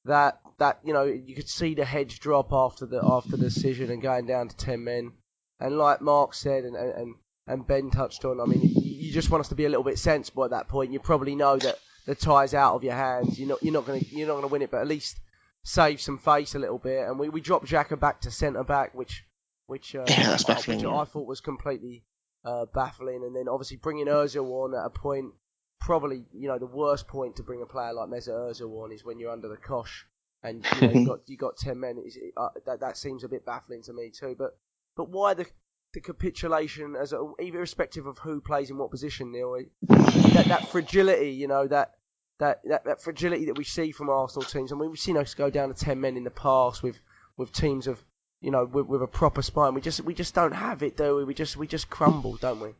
that that you know you could see the hedge drop after the after the decision and going down to ten men. And like Mark said, and and, and Ben touched on, I mean, you just want us to be a little bit sensible at that point. You probably know that the tie's out of your hands. You're not you're not gonna you're not gonna win it, but at least save some face a little bit. And we, we dropped Xhaka back to centre back, which which uh, yeah, that's which. I thought was completely uh, baffling. And then obviously bringing Özil on at a point, probably you know the worst point to bring a player like Mesut Özil on is when you're under the cosh and you know, you *laughs* got you got ten men. Uh, that that seems a bit baffling to me too. But but why the the capitulation as a, irrespective of who plays in what position, Neil. That that fragility, you know, that that, that, that fragility that we see from Arsenal teams. I mean, we've seen us go down to ten men in the past with, with teams of, you know, with, with a proper spine. We just we just don't have it, do we? We just we just crumble, don't we?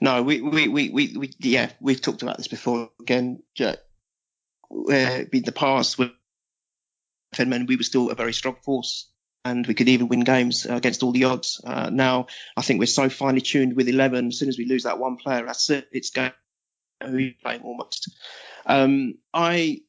No, we we, we, we, we yeah, we've talked about this before. Again, uh, in the past with ten men, we were still a very strong force and we could even win games against all the odds. Uh, now, I think we're so finely tuned with 11. As soon as we lose that one player, that's it. It's going. Who you playing almost? Um, I.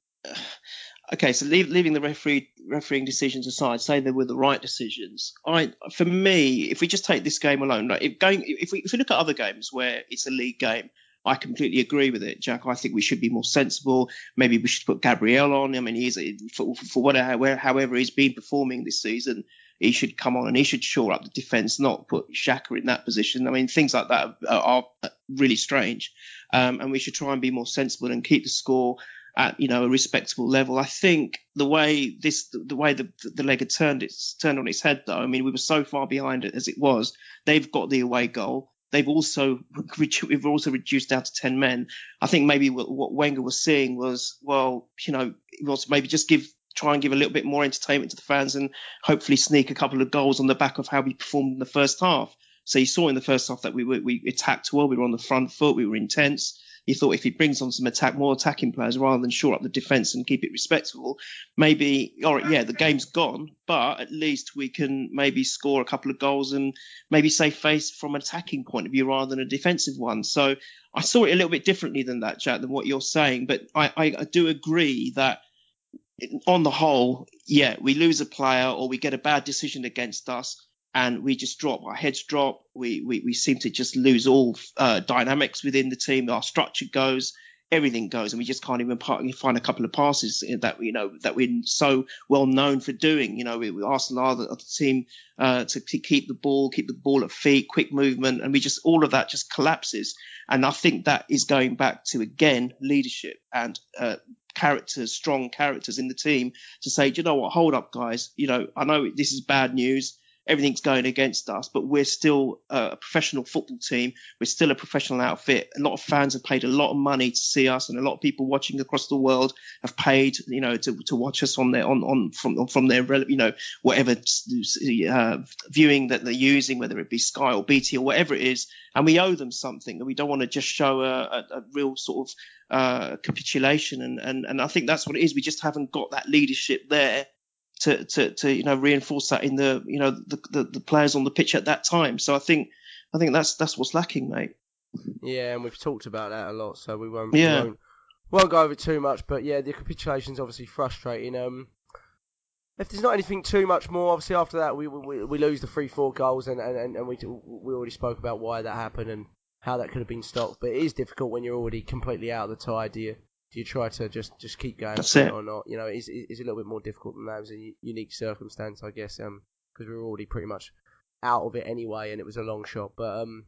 Okay, so leave, leaving the referee refereeing decisions aside, say they were the right decisions. I, for me, if we just take this game alone, like if going, if we if we look at other games where it's a league game, I completely agree with it, Jack. I think we should be more sensible. Maybe we should put Gabriel on. I mean, he's for, for whatever, however he's been performing this season, he should come on and he should shore up the defence, not put Xhaka in that position. I mean, things like that are, are really strange, um, and we should try and be more sensible and keep the score at you know a respectable level. I think the way this the way the the leg had turned it's turned on its head though. I mean, we were so far behind it as it was. They've got the away goal they've also *laughs* we've also reduced down to ten men. I think maybe what Wenger was seeing was well, you know, was maybe just give try and give a little bit more entertainment to the fans and hopefully sneak a couple of goals on the back of how we performed in the first half. So you saw in the first half that we were, we attacked well, we were on the front foot, we were intense. He thought if he brings on some attack, more attacking players rather than shore up the defence and keep it respectable, maybe, all right, yeah, the game's gone, but at least we can maybe score a couple of goals and maybe save face from an attacking point of view rather than a defensive one. So I saw it a little bit differently than that, Jack, than what you're saying. But I, I, I do agree that on the whole, yeah, we lose a player or we get a bad decision against us and we just drop. Our heads drop. We we, we seem to just lose all uh, dynamics within the team. Our structure goes, everything goes, and we just can't even find a couple of passes that you know that we're so well known for doing. You know, we, we Arsenal are the, the team uh, to, to, keep the ball, keep the ball at feet, quick movement, and we just all of that just collapses. And I think that is going back to again leadership and. Uh, characters, strong characters in the team to say, you know what? Hold up, guys. You know, I know this is bad news everything's going against us, but we're still a professional football team. We're still a professional outfit. A lot of fans have paid a lot of money to see us, and a lot of people watching across the world have paid, you know, to, to watch us on their on on from from their you know whatever uh, viewing that they're using, whether it be Sky or BT or whatever it is, and we owe them something, and we don't want to just show a, a, a real sort of uh, capitulation, and, and and I think that's what it is. We just haven't got that leadership there to, to, to you know reinforce that in the you know the, the, the players on the pitch at that time. So I think I think that's that's what's lacking, mate. Yeah, and we've talked about that a lot, so we won't yeah. we won't, won't go over too much. But yeah, the capitulation is obviously frustrating. Um, if there's not anything too much more, obviously after that we we, we lose the three four goals, and, and, and we we already spoke about why that happened and how that could have been stopped. But it is difficult when you're already completely out of the tie. Do you do you try to just just keep going That's it. or not? You know, it's, it's a little bit more difficult than that. It was a unique circumstance, I guess, um, because we were already pretty much out of it anyway, and it was a long shot. But um,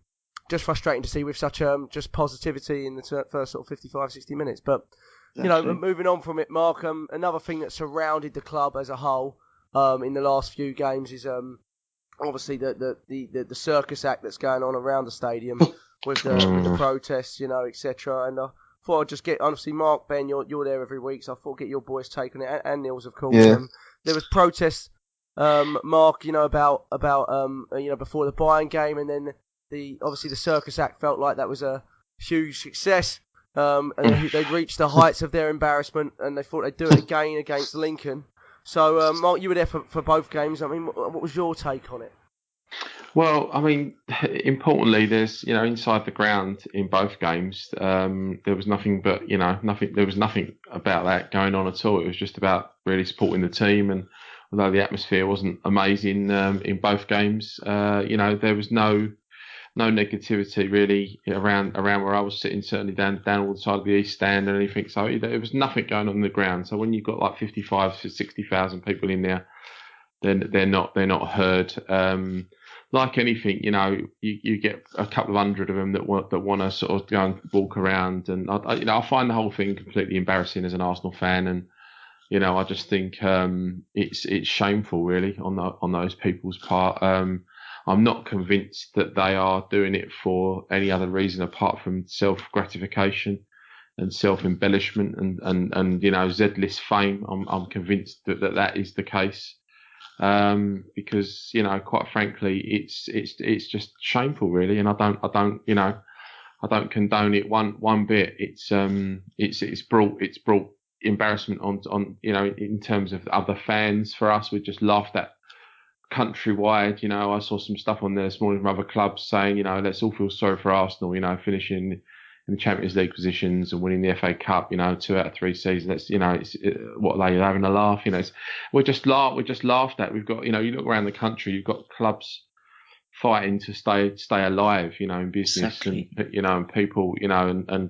just frustrating to see with such um just positivity in the first sort of 55, 60 minutes. But you know, Exactly. moving on from it, Mark. Um, another thing that surrounded the club as a whole, um, in the last few games is um, obviously the the, the, the, circus act that's going on around the stadium *coughs* with the with the Mm. protests, you know, etc. And I thought I'd just get obviously Mark Ben, you're you're there every week, so I thought I'd get your boys' take on it, and, and Neil's of course. Yeah. Um, there was protests, um, Mark, you know about about um, you know before the Bayern game, and then the obviously the circus act felt like that was a huge success. Um, and they, they reached the heights of their embarrassment, and they thought they'd do it again against Lincoln. So, um, Mark, you were there for, for both games. I mean, what, what was your take on it? Well, I mean, *laughs* importantly, there's you know inside the ground in both games, um, there was nothing but you know nothing. There was nothing about that going on at all. It was just about really supporting the team, and although the atmosphere wasn't amazing um, in both games, uh, you know there was no no negativity really around around where I was sitting. Certainly down down all the side of the east stand or anything. So there was nothing going on in the ground. So when you've got like 55 to 60,000 people in there, then they're not they're not heard. Um, like anything, you know, you, you get a couple of hundred of them that want that want to sort of go and walk around, and I, I, you know, I find the whole thing completely embarrassing as an Arsenal fan, and you know, I just think um, it's it's shameful really on the, on those people's part. Um, I'm not convinced that they are doing it for any other reason apart from self gratification and self embellishment and, and, and you know Z list fame. I'm I'm convinced that, that that is the case um, because you know, quite frankly, it's it's it's just shameful, really, and I don't I don't you know I don't condone it one one bit. It's um it's it's brought it's brought embarrassment on on you know in terms of other fans for us. We just laughed at countrywide. You know, I saw some stuff on there this morning from other clubs saying you know let's all feel sorry for Arsenal. You know, finishing in the Champions League positions and winning the FA Cup, you know, two out of three seasons. That's, you know, it's it, what are having a laugh, you know, it's, we're just laugh, we're just laughed at. We've got, you know, you look around the country, you've got clubs fighting to stay, stay alive, you know, in business Exactly. and, you know, and people, you know, and, and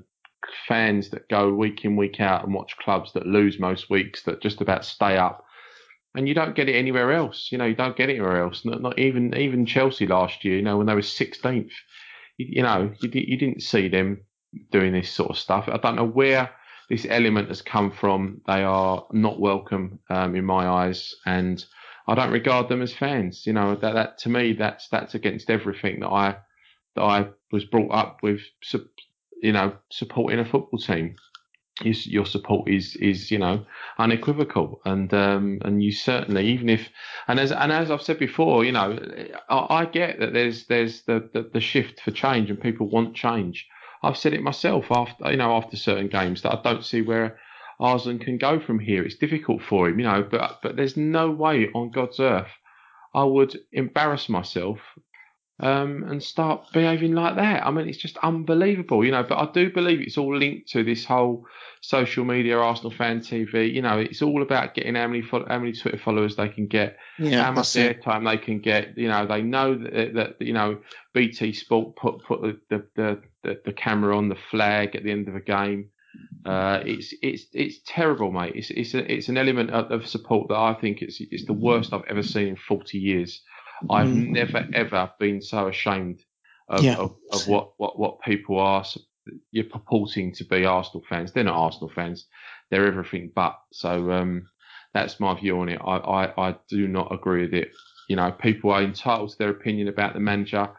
fans that go week in, week out and watch clubs that lose most weeks that just about stay up. And you don't get it anywhere else. You know, you don't get it anywhere else. Not, not even, even Chelsea last year, you know, when they were 16th, you, you know, you, you didn't see them doing this sort of stuff. I don't know where this element has come from. They are not welcome um, in my eyes, and I don't regard them as fans. You know that, that to me that's that's against everything that I that I was brought up with. You know, supporting a football team. Your, your support is is you know unequivocal, and um, and you certainly even if and as and as I've said before, you know, I, I get that there's there's the, the the shift for change, and people want change. I've said it myself after you know after certain games that I don't see where Arsene can go from here. It's difficult for him, you know, but but there's no way on God's earth I would embarrass myself um, and start behaving like that. I mean, it's just unbelievable, you know. But I do believe it's all linked to this whole social media Arsenal fan TV. You know, it's all about getting how many fo- how many Twitter followers they can get Yeah, how much airtime they can get. You know, they know that, that you know BT Sport put put the, the the the the camera on the flag at the end of a game. Uh, it's it's it's terrible, mate. It's it's a, it's an element of, of support that I think it's it's the worst I've ever seen in 40 years. I've Mm. never ever been so ashamed of, Yeah. of, of what, what what people are you're purporting to be Arsenal fans. They're not Arsenal fans. They're everything but. So um, that's my view on it. I, I, I do not agree with it. You know, people are entitled to their opinion about the manager.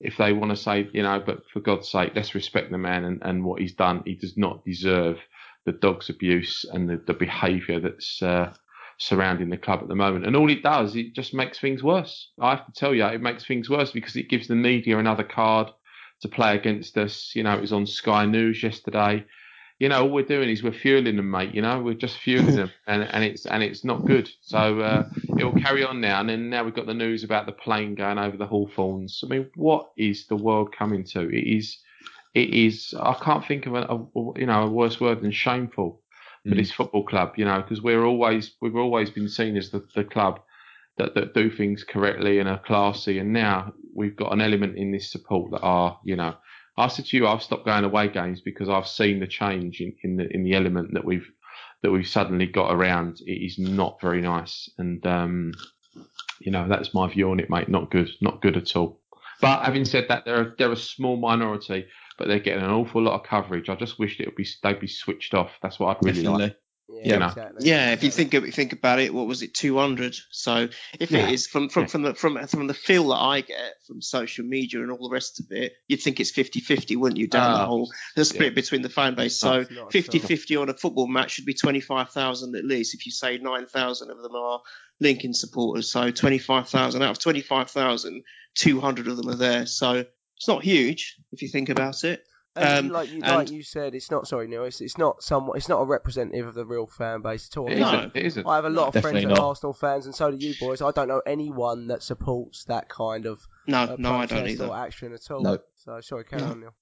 If they want to say, you know, but for God's sake, let's respect the man and, and what he's done. He does not deserve the dog's abuse and the, the behaviour that's uh, surrounding the club at the moment. And all it does, it just makes things worse. I have to tell you, it makes things worse because it gives the media another card to play against us. You know, it was on Sky News yesterday. You know, all we're doing is we're fueling them, mate. You know, we're just fueling them, *laughs* and and it's and it's not good. So uh, it will carry on now, and then now we've got the news about the plane going over the Hawthorns. I mean, what is the world coming to? It is, it is. I can't think of a, a you know a worse word than shameful for Mm. this football club. You know, because we're always we've always been seen as the, the club that, that do things correctly and are classy. And now we've got an element in this support that are, you know, I said to you, I've stopped going away games because I've seen the change in, in the in the element that we've that we've suddenly got around. It is not very nice, and um, you know that's my view on it, mate. Not good, not good at all. But having said that, they're a, they're a small minority. But they're getting an awful lot of coverage. I just wish it would be they'd be switched off. That's what I'd really Definitely. like. Yeah, You know. exactly. Yeah, if you think of, think about it, what was it, 200? So if Yeah. it is from from Yeah. from the from from the feel that I get from social media and all the rest of it, you'd think it's 50-50, wouldn't you? Down the Ah, whole the split between the fan base. So It's 50-50 on a football match should be 25,000 at least. If you say 9,000 of them are Lincoln supporters, so 25,000 out of 25,000, 200 of them are there. So it's not huge if you think about it. Um, like you, and- like you said, it's not. Sorry, Neil. It's, it's not somewhat. It's not a representative of the real fan base at all. I It No. isn't. It isn't. I have a lot of friends that are not. Arsenal fans, and so do you boys. I don't know anyone that supports that kind of No, uh, no, I don't protest either. action at all. No. So sorry, carry No. on, Neil.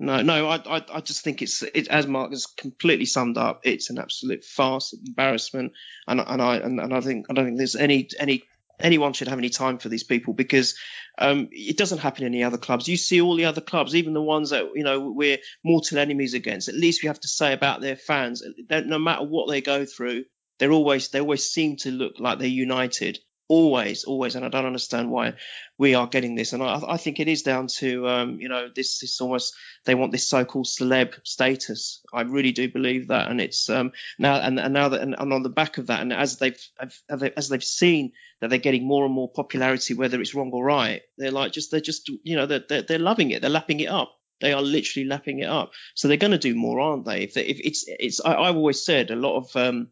No, no, I, I, I just think it's, it, as Mark has completely summed up, it's an absolute farce, embarrassment, and and I and, and I think I don't think there's any any anyone should have any time for these people because um, it doesn't happen in any other clubs. You see all the other clubs, even the ones that you know we're mortal enemies against. At least we have to say about their fans, no matter what they go through, they're always they always seem to look like they're united. Always, always, and I don't understand why we are getting this. And I, I think it is down to um, you know this is almost they want this so-called celeb status. I really do believe that, and it's um, now and, and now that and, and on the back of that, and as they've as they- as they've seen that they're getting more and more popularity, whether it's wrong or right, they're like just they're just you know they're they're, they're loving it. They're lapping it up. They are literally lapping it up. So they're going to do more, aren't they? If, they, if it's it's I, I've always said a lot of um,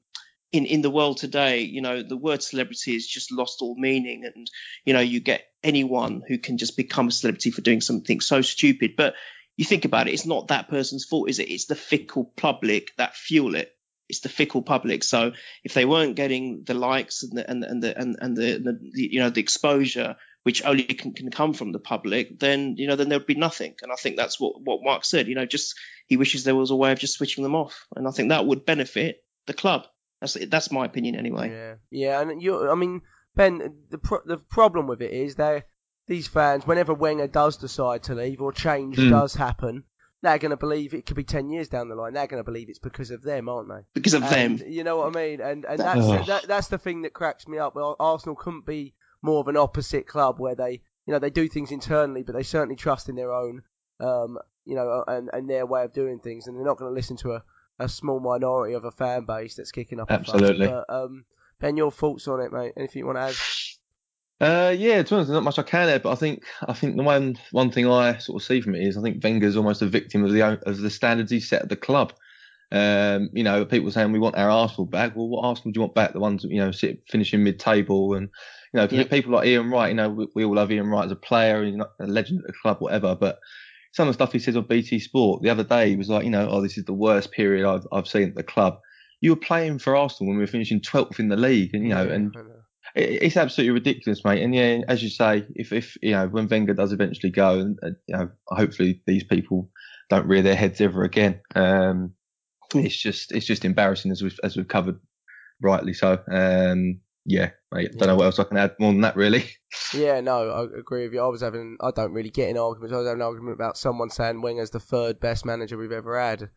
in in the world today, you know, the word celebrity has just lost all meaning, and you know, you get anyone who can just become a celebrity for doing something so stupid. But you think about it, it's not that person's fault, is it? It's the fickle public that fuel it. It's the fickle public. So if they weren't getting the likes and the and and the and, and the, the, the you know the exposure which only can, can come from the public, then you know then there'd be nothing. And I think that's what what Mark said. You know, just he wishes there was a way of just switching them off, and I think that would benefit the club. That's that's my opinion anyway. Yeah, yeah, and you. I mean, Ben, the pro- the problem with it is they these fans, whenever Wenger does decide to leave or change Mm. does happen, they're going to believe it could be ten years down the line. They're going to believe it's because of them, aren't they? Because of And them. You know what I mean? And and that's that, that's the thing that cracks me up. Arsenal couldn't be more of an opposite club where they you know they do things internally, but they certainly trust in their own um you know and and their way of doing things, and they're not going to listen to a, a small minority of a fan base that's kicking up. Absolutely. But um, Ben, your thoughts on it, mate? Anything you want to add? Uh, yeah, to be honest, not much I can add, but I think I think the one one thing I sort of see from it is I think Wenger's almost a victim of the of the standards he set at the club. Um, you know, people saying we want our Arsenal back. Well, what Arsenal do you want back? The ones you know sit finishing mid-table and you know Yeah. people like Ian Wright. You know, we, we all love Ian Wright as a player. He's not a legend at the club, whatever. But some of the stuff he says on BT Sport the other day, he was like, you know, oh, this is the worst period I've I've seen at the club. You were playing for Arsenal when we were finishing 12th in the league, and you know, and it- it's absolutely ridiculous, mate. And yeah, as you say, if if you know when Wenger does eventually go, and uh, you know, hopefully these people don't rear their heads ever again. Um, it's just it's just embarrassing as we've as we've covered rightly so. Um, yeah, mate. Don't know what else I can add more than that, really. *laughs* Yeah, no, I agree with you. I was having, I don't really get in arguments. I was having an argument about someone saying Wenger's the third best manager we've ever had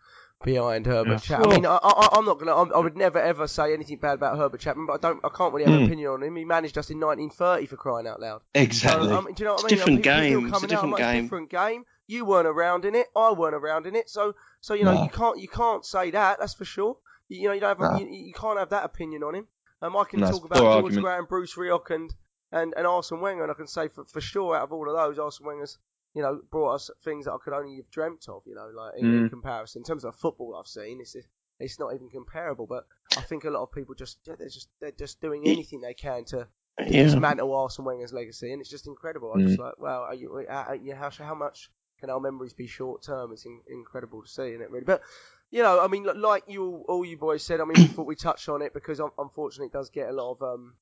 behind Herbert Yeah. Chapman. I mean, I, I, I'm not gonna, I'm, I would never ever say anything bad about Herbert Chapman, but I don't, I can't really have an Mm. opinion on him. He managed us in 1930 for crying out loud. Exactly. So, um, do you know what It's a I mean? different People- people game. It's a coming out, different like, game. different game. You weren't around in it. I weren't around in it. So, so you know, No. you can't, you can't say that. That's for sure. You, you know, you don't have, No. you, you can't have that opinion on him. Um, I can No, talk about George argument. Graham, Bruce Rioch, and and and Arsene Wenger, and I can say for for sure out of all of those, Arsene Wenger's you know brought us things that I could only have dreamt of. You know, like in, in Mm. comparison, in terms of football I've seen, it's it's not even comparable. But I think a lot of people just they're just they're just doing anything they can to Yeah. dismantle Arsene Wenger's legacy, and it's just incredible. I'm Mm. just like, wow, are you, how how much can our memories be short term? It's in, incredible to see, isn't it? Really, but you know, I mean, like you all, you boys said, I mean, we thought we touched on it because un- unfortunately it does get a lot of um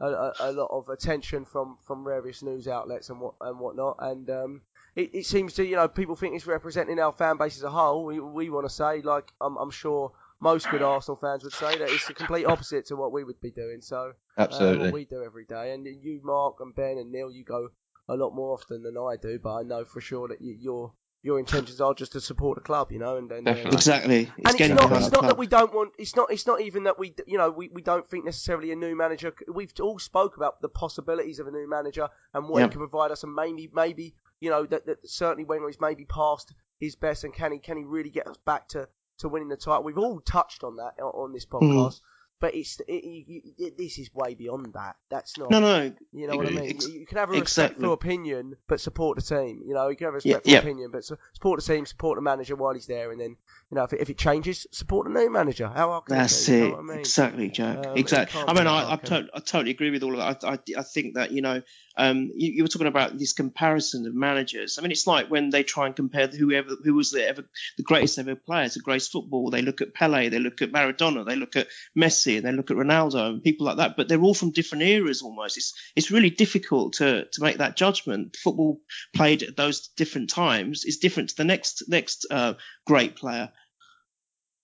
a, a, a lot of attention from from various news outlets and what and whatnot, and um. It, it seems to, you know, people think it's representing our fan base as a whole. We, we want to say, like, I'm, I'm sure most good Arsenal fans would say that it's the complete opposite to what we would be doing. So, uh, Absolutely. what we do every day. And you, Mark and Ben and Neil, you go a lot more often than I do, but I know for sure that you, you're your intentions are just to support the club, you know, and then uh, Exactly. It's and it's not, behind it's not that we don't want. It's not. It's not even that we, you know, we, we don't think necessarily a new manager. We've all spoke about the possibilities of a new manager and what Yep. he can provide us, and maybe, maybe, you know, that, that certainly Wenger is maybe past his best, and can he can he really get us back to, to winning the title? We've all touched on that on on this Mm-hmm. podcast, but it's it, it, it, this is way beyond that. That's not. No, no. You know what I mean? Ex- You, can have a exactly. respectful opinion, but support the team. You know, you can have a Yeah, respectful yeah. opinion, but su- support the team, support the manager while he's there, and then you know if it, if it changes, support the new manager. How hard can That's it? You know I mean? Exactly, Jack. Um, exactly. I mean, I, I, to- I totally agree with all of that. I, I, I think that, you know, um, you, you were talking about this comparison of managers. I mean, it's like when they try and compare whoever, who was the ever, the greatest ever players, the greatest football. They look at Pele, they look at Maradona, they look at Messi, and they look at Ronaldo and people like that. But they're all from different eras almost. It's, it's really difficult to, to make that judgment. Football played at those different times is different to the next, next, uh, great player.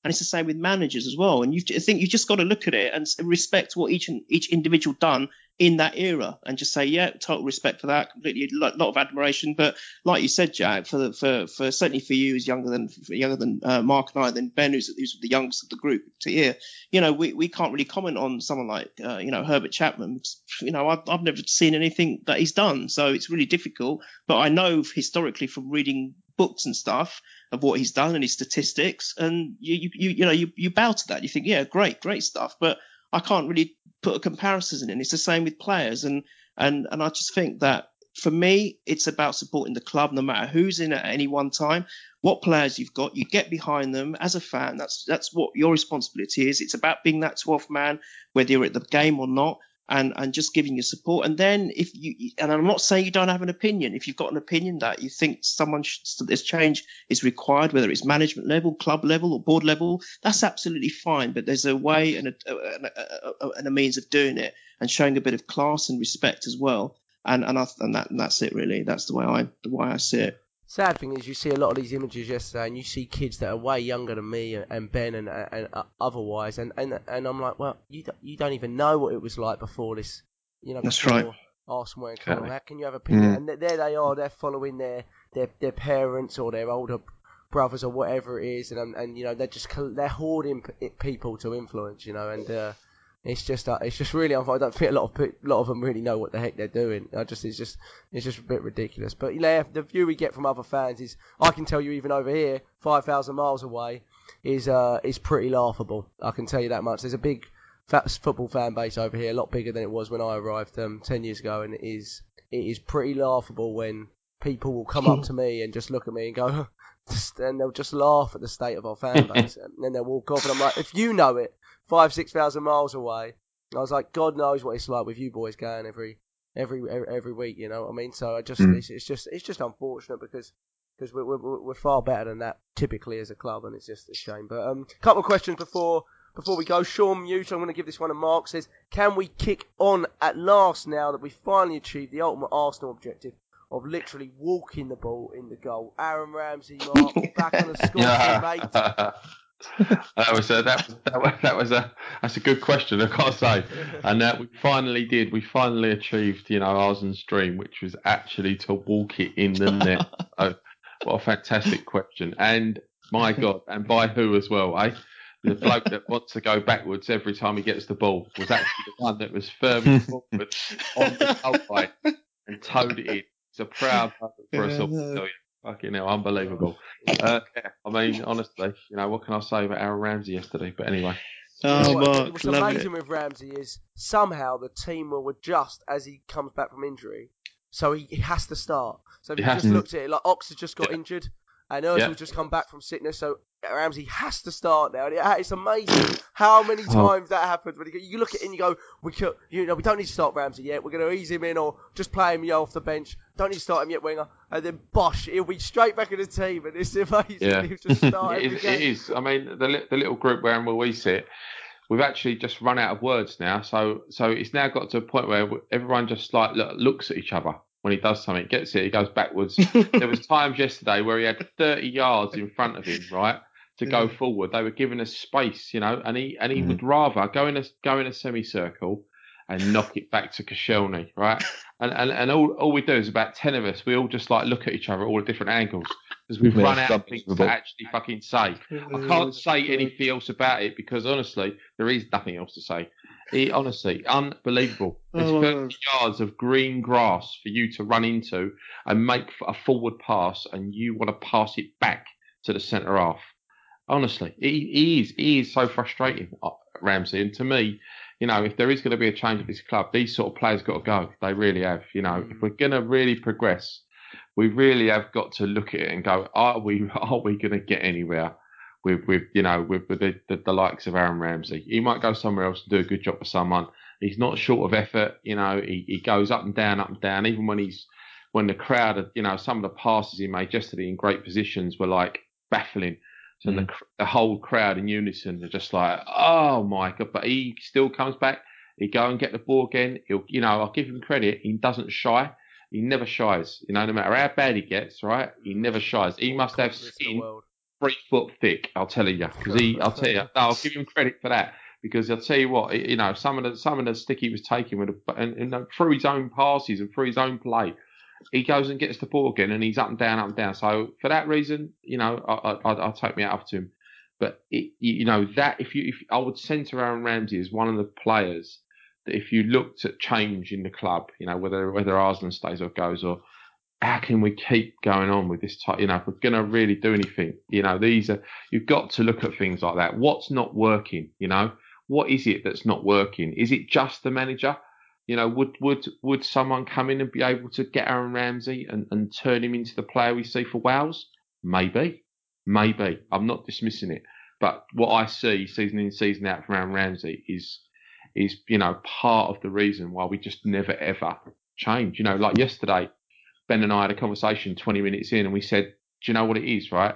And it's the same with managers as well. And you I think you've just got to look at it and respect what each each individual done in that era, and just say, yeah, total respect for that. Completely, a lot, of admiration. But like you said, Jack, for the, for for certainly for you, who's younger than younger than uh, Mark and I, than Ben, who's, who's the youngest of the group to here, you know, we, we can't really comment on someone like uh, you know Herbert Chapman. You know, I've I've never seen anything that he's done, so it's really difficult. But I know historically from reading books and stuff of what he's done and his statistics, and you you you, you know you, you bow to that. You think, yeah, great, great stuff, but I can't really put a comparison in. It's the same with players, and and and I just think that for me, it's about supporting the club, no matter who's in at any one time, what players you've got. You get behind them as a fan. That's that's what your responsibility is. It's about being that 12th man, whether you're at the game or not. And, and just giving your support. And then if you, and I'm not saying you don't have an opinion. If you've got an opinion that you think someone should, this change is required, whether it's management level, club level, or board level, that's absolutely fine. But there's a way and a, and a, a, and a means of doing it and showing a bit of class and respect as well. And and, I, and that and that's it really. That's the way I the way I see it. Sad thing is, you see a lot of these images yesterday, and you see kids that are way younger than me and, and Ben and, and uh, otherwise, and, and and I'm like, well, you don't, you don't even know what it was like before this, you know. That's right. Arsenal on. Exactly. How can you have a opinion? Mm. And th- there they are, they're following their their their parents or their older brothers or whatever it is, and and you know they're just they're hoarding p- people to influence, you know, and. uh it's just, uh, it's just really. unfair. I don't think a lot of pe- lot of them really know what the heck they're doing. I just, it's just, it's just a bit ridiculous. But yeah, the view we get from other fans is, I can tell you, even over here, five thousand miles away, is uh, is pretty laughable. I can tell you that much. There's a big football fan base over here, a lot bigger than it was when I arrived um, ten years ago, and it is, it is pretty laughable when people will come up *laughs* to me and just look at me and go, *laughs* and they'll just laugh at the state of our fan *laughs* base, and then they'll walk off, and I'm like, if you know it, five, six thousand miles away. I was like, God knows what it's like with you boys going every every every, week. You know what I mean? So I just Mm. it's, it's just it's just unfortunate because because we're, we're we're far better than that typically as a club, and it's just a shame. But um, couple of questions before before we go. Sean Mute, I'm going to give this one to Mark. Says, can we kick on at last now that we finally achieved the ultimate Arsenal objective? Of literally walking the ball in the goal. Aaron Ramsey, Mark, back on the *laughs* score mate. *laughs* that was a, that was that was, that was a that's a good question. I gotta say, and that we finally did. We finally achieved, you know, Arsenal's dream, which was actually to walk it in the net. So, *laughs* what a fantastic question! And my God, and by who as well, eh? The bloke that wants to go backwards every time he gets the ball was actually the one that was firmly forward on the goal line and towed it in. It's a proud moment for us all. I tell you. Fucking hell, unbelievable. *laughs* Uh, yeah, I mean, honestly, you know, what can I say about Aaron Ramsey yesterday? But anyway, You know Oh, what, Mark, what's love amazing it. with Ramsey is somehow the team will adjust as he comes back from injury. So he, he has to start. So if He you has just to. looked at it, like Ox has just got Yeah. injured, and Özil's Yeah. just come back from sickness. So Ramsey has to start now. And ah, It's amazing *sighs* how many Oh. times that happens. When you, look at it and you go, "We could, you know, we don't need to start Ramsey yet. We're going to ease him in, or just play him yo, off the bench. Don't need to start him yet, Wenger." And then bosh, he'll be straight back in the team, and it's amazing. Yeah. *laughs* He'll just *laughs* start it every is, game. it is. I mean, the, the little group where where we sit, we've actually just run out of words now. So so it's now got to a point where everyone just like look, looks at each other when he does something, gets it, he goes backwards. *laughs* there was times yesterday where he had 30 yards in front of him, right, to go Yeah. forward. They were giving us space, you know, and he and he Mhm. would rather go in a go in a semicircle and knock it back to Koscielny, right? And and, and all, all we do is about ten of us. We all just like look at each other at all different angles because we've Yeah, run out of things to actually fucking say. I can't say anything else about it because honestly, there is nothing else to say. It, honestly, unbelievable. There's Oh, 30 yards of green grass for you to run into and make a forward pass, and you want to pass it back to the centre half. Honestly, he, he is he is so frustrating, uh, Ramsey. And to me, you know, if there is going to be a change of this club, these sort of players got to go. They really have. You know, if we're going to really progress, we really have got to look at it and go, are we *laughs* are we going to get anywhere with with you know with, with the, the, the likes of Aaron Ramsey? He might go somewhere else and do a good job for someone. He's not short of effort. You know, he, he goes up and down, up and down. Even when he's when the crowd, you know, some of the passes he made yesterday in great positions were like baffling. So the, the whole crowd in unison are just like, oh my god! But he still comes back. He go and get the ball again. He'll, you know, I'll give him credit. He doesn't shy. He never shies. You know, no matter how bad he gets, right? He never shies. He must have skin world. Three foot thick. I'll tell you, because he, I'll tell you, I'll give him credit for that. Because I'll tell you what, you know, some of the some of the stick he was taking with, and, and uh, through his own passes and through his own play, he goes and gets the ball again, and he's up and down, up and down. So for that reason, you know, I, I, I'll, I'll take me out to him. But it, you you know that if you, if I would centre Aaron Ramsey as one of the players that if you looked at change in the club, you know, whether whether Arsene stays or goes, or how can we keep going on with this type? You know, if we're going to really do anything, you know, these are you've got to look at things like that. What's not working? You know, what is it that's not working? Is it just the manager? You know, would would would someone come in and be able to get Aaron Ramsey and, and turn him into the player we see for Wales? Maybe, maybe. I'm not dismissing it, but what I see season in season out from Aaron Ramsey is is you know part of the reason why we just never ever change. You know, like yesterday, Ben and I had a conversation 20 minutes in, and we said, "Do you know what it is? Right?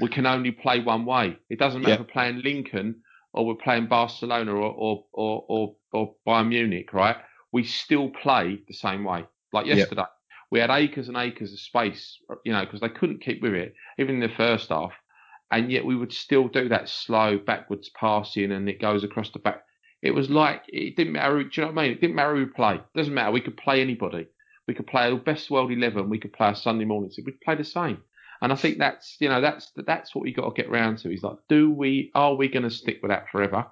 We can only play one way. It doesn't matter Yeah. if we're playing Lincoln or we're playing Barcelona or or or or, or Bayern Munich. Right? We still play the same way. Like Yeah. yesterday, we had acres and acres of space. You know, because they couldn't keep with it, even in the first half." And yet we would still do that slow backwards passing, and it goes across the back. It was like it didn't matter. Do you know what I mean? It didn't matter who we play. It doesn't matter. We could play anybody. We could play the best world eleven. We could play a Sunday morning. We'd play the same. And I think that's you know that's that's what we got to get round to. Is like, do we are we going to stick with that forever?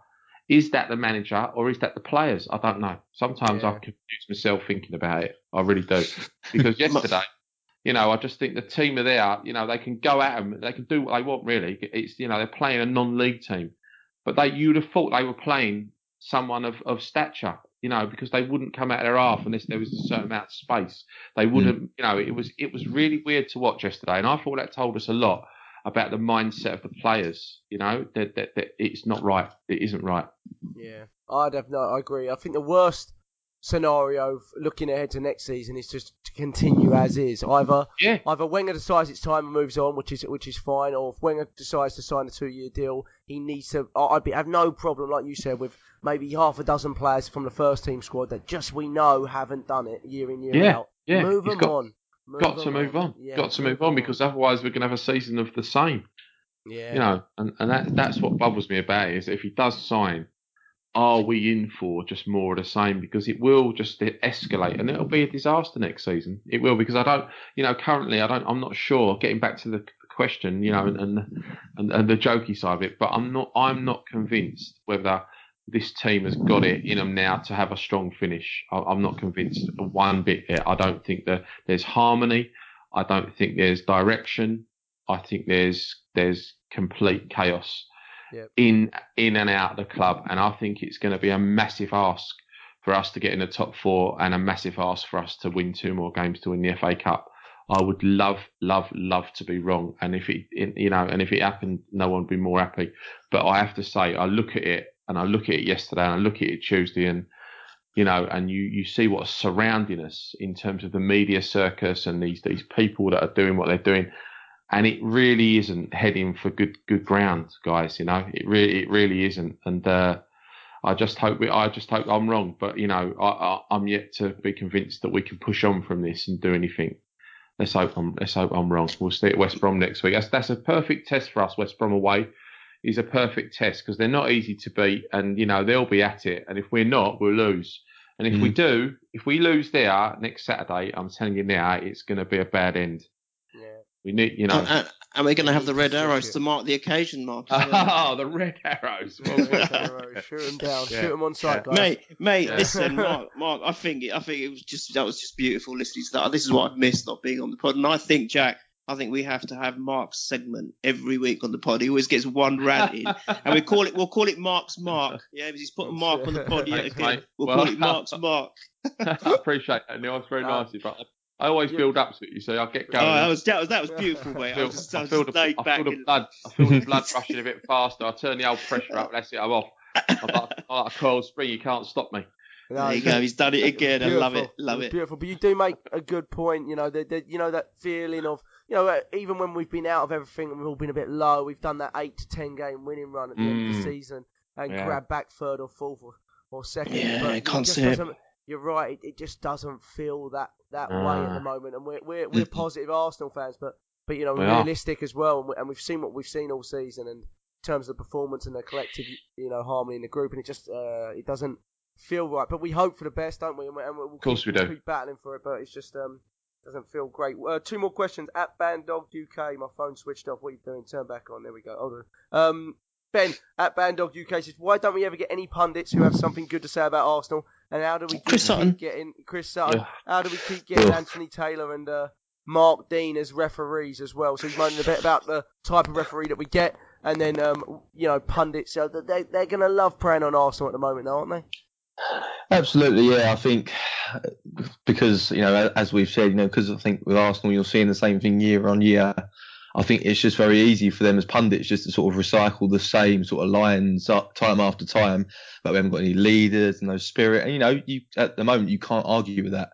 Is that the manager or is that the players? I don't know. Sometimes I confuse myself thinking about it. I really do. *laughs* Because yesterday, you know, I just think the team are there. You know, they can go at them. They can do what they want. Really, it's you know they're playing a non-league team, but they you'd have thought they were playing someone of, of stature. You know, because they wouldn't come out of their half unless there was a certain amount of space. They hmm. wouldn't. You know, it was it was really weird to watch yesterday, and I thought that told us a lot about the mindset of the players. You know, that that, that it's not right. It isn't right. Yeah, I'd have no. I agree. I think the worst scenario looking ahead to next season is just to continue as is. Either Yeah. either Wenger decides it's time and moves on, which is which is fine, or if Wenger decides to sign a two-year deal, he needs to. I'd be, have no problem, like you said, with maybe half a dozen players from the first team squad that just we know haven't done it year in year Yeah, out. yeah, move he's them got- on. Move Got to move on. Yeah, Got to move on because otherwise we're going to have a season of the same. yeah, you know, and, and that that's what bubbles me about it, is if he does sign, are we in for just more of the same? Because it will just escalate and it'll be a disaster next season. It will because I don't, you know, currently I don't, I'm not sure. Getting back to the question, you know, and and, and, and the jokey side of it, but I'm not, I'm not convinced whether this team has got it in them now to have a strong finish. I'm not convinced one bit yet. I don't think that there's harmony. I don't think there's direction. I think there's there's complete chaos Yep. in in and out of the club, and I think it's going to be a massive ask for us to get in the top four, and a massive ask for us to win two more games to win the FA Cup. I would love, love, love to be wrong, and if it, you know, and if it happened, no one would be more happy. But I have to say, I look at it, and I look at it yesterday, and I look at it Tuesday, and you know, and you, you see what's surrounding us in terms of the media circus and these these people that are doing what they're doing, and it really isn't heading for good good ground, guys. You know, it really it really isn't, and uh, I just hope we, I just hope I'm wrong, but you know, I, I, I'm yet to be convinced that we can push on from this and do anything. Let's hope I'm let's hope I'm wrong. We'll see at West Brom next week. That's that's a perfect test for us. West Brom away is a perfect test because they're not easy to beat, and you know they'll be at it. And if we're not, we'll lose. And if we do, if we lose there next Saturday, I'm telling you now, it's going to be a bad end. Yeah. We need, you know. And, and- and we're going to have the red arrows to mark the occasion, Mark. well. Oh, *laughs* the red arrows. Well, well. shoot them down, Yeah. shoot them on sight, Yeah. guys. Mate, mate, Yeah. listen, *laughs* Mark, Mark. I think it, I think it was just that was just beautiful listening to that. This is what I've missed not being on the pod, and I think Jack. I think we have to have Mark's segment every week on the pod. He always gets one rant in, and we call it we'll call it Mark's Mark. Yeah, because he's put a mark on the pod yet Thanks, again. mate. We'll Well- call it Mark's *laughs* Mark. I appreciate that, Neil. It's very No. nice of you, but I always You- build up to it. You see, I get Oh, going. that was that was that was beautiful, *laughs* I mate. I feel, was just, I I feel just the, laid I back. feel the and- blood. I feel the blood *laughs* rushing a bit faster. I turn the old pressure up. That's it. I'm off. I'm like, I'm like a coiled spring. You can't stop me. No, There you it's- go. He's done it again. I love it. Beautiful. Love was it. Beautiful. But you do make a good point. You know, that that- you know that feeling of you know uh, even when we've been out of everything and we've all been a bit low, we've done that eight to ten game winning run at the end of the Mm. season and Yeah. grab back third or fourth or, or second. Yeah, but I it can't just see it. doesn't- You're right. It, it just doesn't feel that that way at the moment, and we're we're, we're Mm. positive Arsenal fans, but but you know We we're realistic as well, and, we, and we've seen what we've seen all season, and in terms of the performance and the collective you know harmony in the group, and it just uh, it doesn't feel right. But we hope for the best, don't we? And, we, and we'll course keep, we do. we'll keep battling for it, but it's just um doesn't feel great. Uh, two more questions at Bandog UK. My phone switched off. What are you doing? Turn back on. There we go. Hold on. Um, Ben at Bandog UK says, why don't we ever get any pundits who have something good to say about Arsenal? And how do we keep, Chris keep getting Chris Sutton? Yeah. How do we keep getting Ugh. Anthony Taylor and uh, Mark Dean as referees as well? So he's moaning a bit about the type of referee that we get, and then um, you know pundits. So they they're gonna love preying on Arsenal at the moment, aren't they? Absolutely, yeah. I think because you know, as we've said, you know, because I think with Arsenal, you're seeing the same thing year on year. I think it's just very easy for them as pundits just to sort of recycle the same sort of lines time after time. But we haven't got any leaders, and no spirit, and you know, you at the moment you can't argue with that.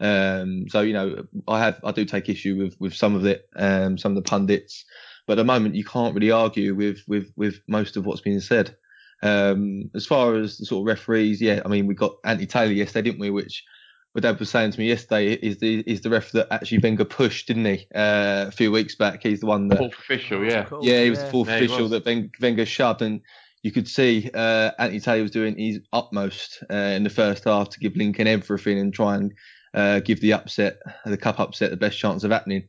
Um, so you know, I have I do take issue with with some of it, um, some of the pundits, but at the moment you can't really argue with with with most of what's being said. Um, as far as the sort of referees, yeah, I mean we got Anthony Taylor yesterday, didn't we? Which my dad was saying to me yesterday is the is the ref that actually Wenger pushed, didn't he? Uh, a few weeks back, he's the one that Fourth official, yeah. Cool, yeah, he was the fourth Yeah, official that Wen- Wenger shoved, and you could see uh, Anthony Taylor was doing his utmost uh, in the first half to give Lincoln everything and try and uh, give the upset, the cup upset, the best chance of happening.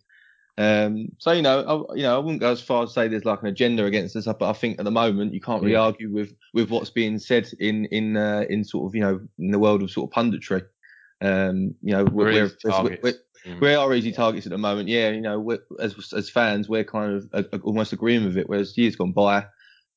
Um, so you know, I, you know, I wouldn't go as far as say there's like an agenda against us, but I think at the moment you can't really Yeah. argue with with what's being said in in uh, in sort of you know in the world of sort of punditry. Um, you know, We're we're, we're, Mm. we are easy targets at the moment. Yeah, you know, as as fans, we're kind of uh, almost agreeing with it. Whereas years gone by,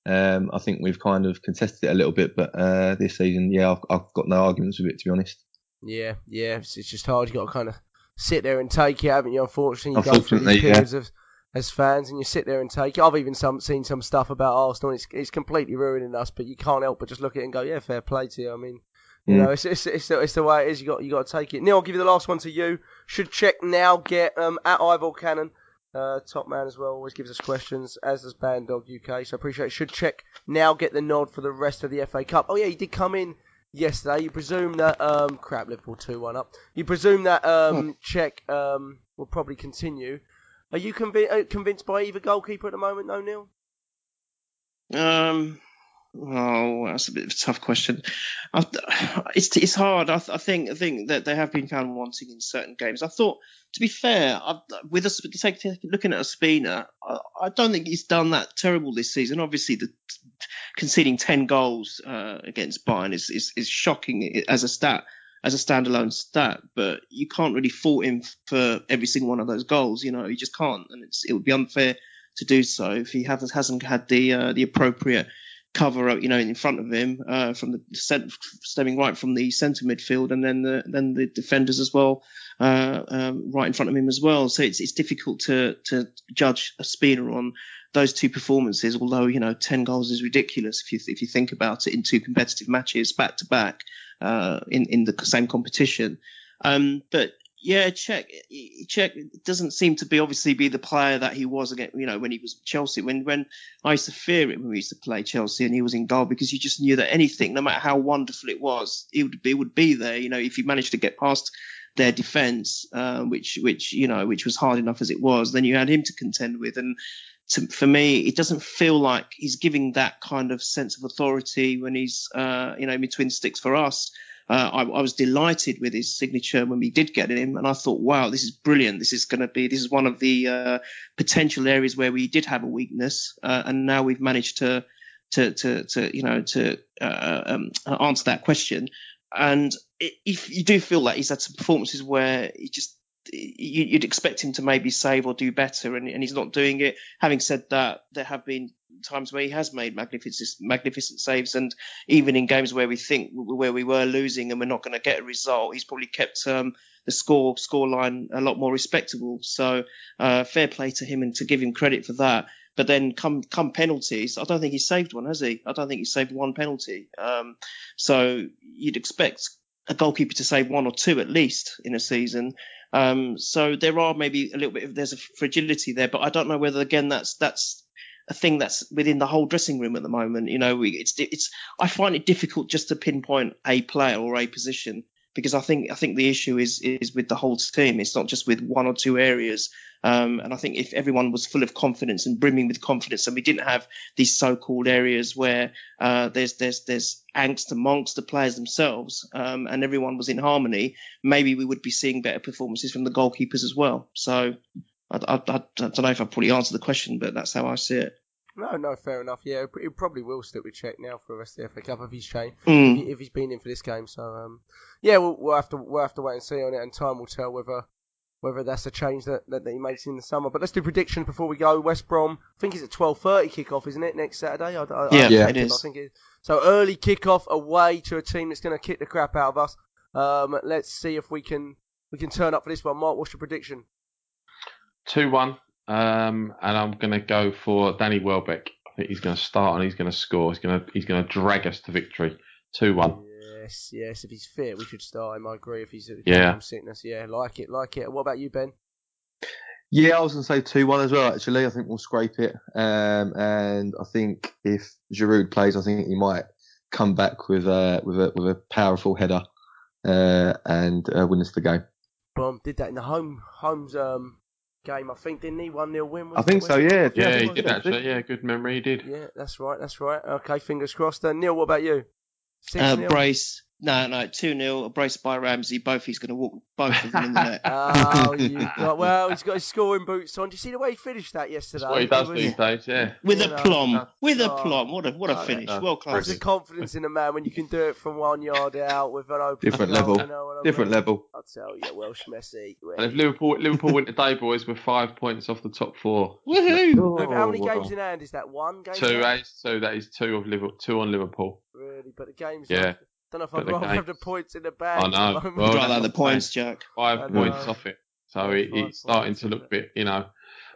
um, I think we've kind of contested it a little bit. But uh, this season, yeah, I've, I've got no arguments with it to be honest. Yeah, yeah, it's, it's just hard. You got to kind of sit there and take it, haven't you? Unfortunately, you go through Unfortunately, these yeah. periods of, as fans, and you sit there and take it. I've even some seen some stuff about Arsenal. And it's it's completely ruining us, but you can't help but just look at it and go, yeah, fair play to you. I mean, you know, it's it's, it's, the, it's the way it is. You got you got to take it. Neil, I'll give you the last one to you. Should Cech now get um at Ivor Cannon. Uh, top man as well, always gives us questions, as does Bandog UK. So appreciate it. Should Cech now get the nod for the rest of the FA Cup. Oh yeah, he did come in yesterday. You presume that um crap Liverpool two one up. You presume that um Cech um will probably continue. Are you convi- uh, convinced by either goalkeeper at the moment, though, Neil? Um, oh, that's a bit of a tough question. I, it's it's hard. I, I think I think that they have been found wanting in certain games. I thought, to be fair, I, with us take, looking at Ospina, I, I don't think he's done that terrible this season. Obviously, the conceding ten goals uh, against Bayern is, is is shocking as a stat. As a standalone stat, but you can't really fault him for every single one of those goals. You know, you just can't, and it would be unfair to do so if he hasn't hasn't had the uh, the appropriate cover up, you know, in front of him uh, from the cent- stemming right from the centre midfield, and then the then the defenders as well, uh, um, right in front of him as well. So it's it's difficult to to judge Ospina on those two performances. Although you know, ten goals is ridiculous if you if you think about it in two competitive matches back to back uh, in in the same competition. Um, but yeah, Cech. Cech doesn't seem to be obviously be the player that he was again. You know, when he was Chelsea. When when I used to fear it when we used to play Chelsea and he was in goal because you just knew that anything, no matter how wonderful it was, it would be would be there. You know, if you managed to get past their defence, uh, which which you know which was hard enough as it was, then you had him to contend with. And to, for me, it doesn't feel like he's giving that kind of sense of authority when he's uh, you know between sticks for us. Uh, I, I was delighted with his signature when we did get him, and I thought, wow, this is brilliant. This is going to be this is one of the uh, potential areas where we did have a weakness, uh, and now we've managed to to to, to you know to uh, um, answer that question. And if you do feel like he's had some performances where he just you'd expect him to maybe save or do better, and, and he's not doing it. Having said that, there have been times where he has made magnificent magnificent saves, and even in games where we think where we were losing and we're not going to get a result, he's probably kept um, the score score line a lot more respectable. So uh, fair play to him and to give him credit for that. But then come come penalties, I don't think he's saved one, has he? I don't think he's saved one penalty. Um, so you'd expect a goalkeeper to save one or two at least in a season. Um, so there are maybe a little bit of there's a fragility there, but I don't know whether again that's that's a thing that's within the whole dressing room at the moment. You know, we, it's it's I find it difficult just to pinpoint a player or a position because I think I think the issue is is with the whole team. It's not just with one or two areas. Um, and I think if everyone was full of confidence and brimming with confidence, and we didn't have these so-called areas where uh, there's there's there's angst amongst the players themselves, um, and everyone was in harmony, maybe we would be seeing better performances from the goalkeepers as well. So I, I, I don't know if I probably answered the question, but that's how I see it. No, no, fair enough. Yeah, he probably will stick with Cech now for the rest of the FA Cup if he's changed, Mm. if, if he's been in for this game. So, um, yeah, we'll, we'll have to we'll have to wait and see on it, and time will tell whether whether that's a change that, that, that he makes in the summer. But let's do predictions before we go. West Brom, I think it's at twelve thirty kickoff, isn't it? Next Saturday. I, I, Yeah, I, yeah, it is. I think it, so. Early kickoff away to a team that's going to kick the crap out of us. Um, let's see if we can we can turn up for this one. Mark, what's your prediction? Two one, um, and I'm going to go for Danny Welbeck. I think he's going to start and he's going to score. He's going to he's going to drag us to victory. Two one. Yes, yes. If he's fit, we should start him. I agree. If he's Yeah. from sickness, yeah, like it, like it. What about you, Ben? Yeah, I was going to say 2 1 as well, actually. I think we'll scrape it. Um, and I think if Giroud plays, I think he might come back with, uh, with, a, with a powerful header uh, and uh, win us the game. Boom, did that in the home home's um game. I think didn't he one 0 win? I think so, yeah. Yeah, I he did so. actually. Yeah, good memory. He did. Yeah, that's right, that's right. Okay, fingers crossed. Then Neil, what about you? Six Uh, nil? brace. No, no, 2 0, a brace by Ramsey. Both he's going to walk both of them in the net. *laughs* Oh, you *laughs* got well. He's got his scoring boots on. Do you see the way he finished that yesterday? That's what he does was- these days. Yeah. With You a know, plum. With a oh, plum. What a what a oh, finish. uh, Well There's class. the confidence in a man when you can do it from one yard out with an open Different goal, level. You know what I Different mean? level. I tell you, Welsh Messi. And if Liverpool Liverpool win today, boys, we're five points off the top four. Woohoo! With how many Oh, games wow. in hand is that? One game. Two, in eh? So that is two of Liverpool, two on Liverpool. Really, but the games. Yeah. Don't know if I'd the rather games- have the points in the bag. I at the know. moment. Well, I'd that's rather the what I'm saying. points, Jack. Five points know. off it. So Yeah, it, five it's starting to look it? bit, you know,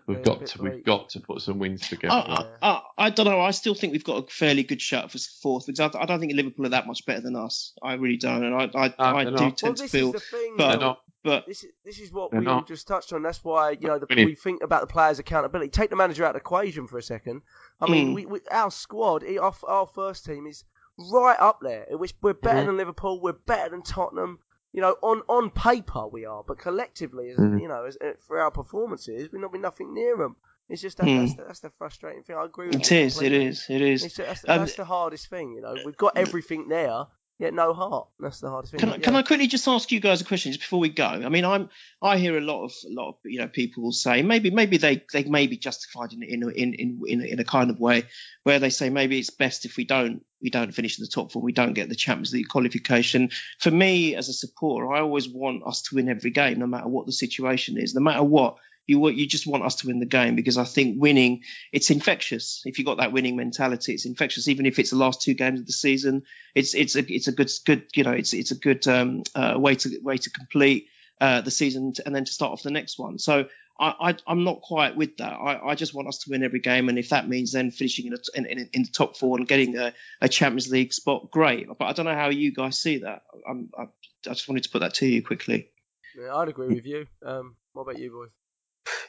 we've Yeah, got bit to we've bleak. got to put some wins together. I, I, I, I don't know. I still think we've got a fairly good shot for fourth because I, I don't think Liverpool are that much better than us. I really don't, and I, I, I do not. tend Well, to feel. is the thing. but- They're not. But This is this is what we not. just touched on. That's why you know the, we think about the players' accountability. Take the manager out of the equation for a second. I mean, Mm. we, we, our squad, our, our first team is right up there. Which we're better Mhm. than Liverpool. We're better than Tottenham. You know, on on paper we are, but collectively, as, Mhm. you know, as, uh, for our performances, we're not been nothing near them. It's just that, Mm. that's, the, that's the frustrating thing. I agree with it you. is, it is, it is. It's, that's, Um, that's the hardest thing, you know. We've got everything there, yet no heart. That's the hardest thing. Can I, but can. I quickly just ask you guys a question just before we go? I mean, I'm I hear a lot of a lot of you know people say maybe maybe they they may be justified in in in in, in a kind of way where they say maybe it's best if we don't we don't finish in the top four, we don't get the Champions League qualification. For me as a supporter, I always want us to win every game, no matter what the situation is, no matter what. You you just want us to win the game because I think winning it's infectious. If you've got that winning mentality, it's infectious. Even if it's the last two games of the season, it's it's a it's a good good you know it's it's a good um, uh, way to way to complete uh, the season to, and then to start off the next one. So I, I I'm not quite with that. I, I just want us to win every game, and if that means then finishing in, a, in, in, in the top four and getting a, a Champions League spot, great. But I don't know how you guys see that. I'm, I, I just wanted to put that to you quickly. Yeah, I'd agree with you. Um, what about you, boys?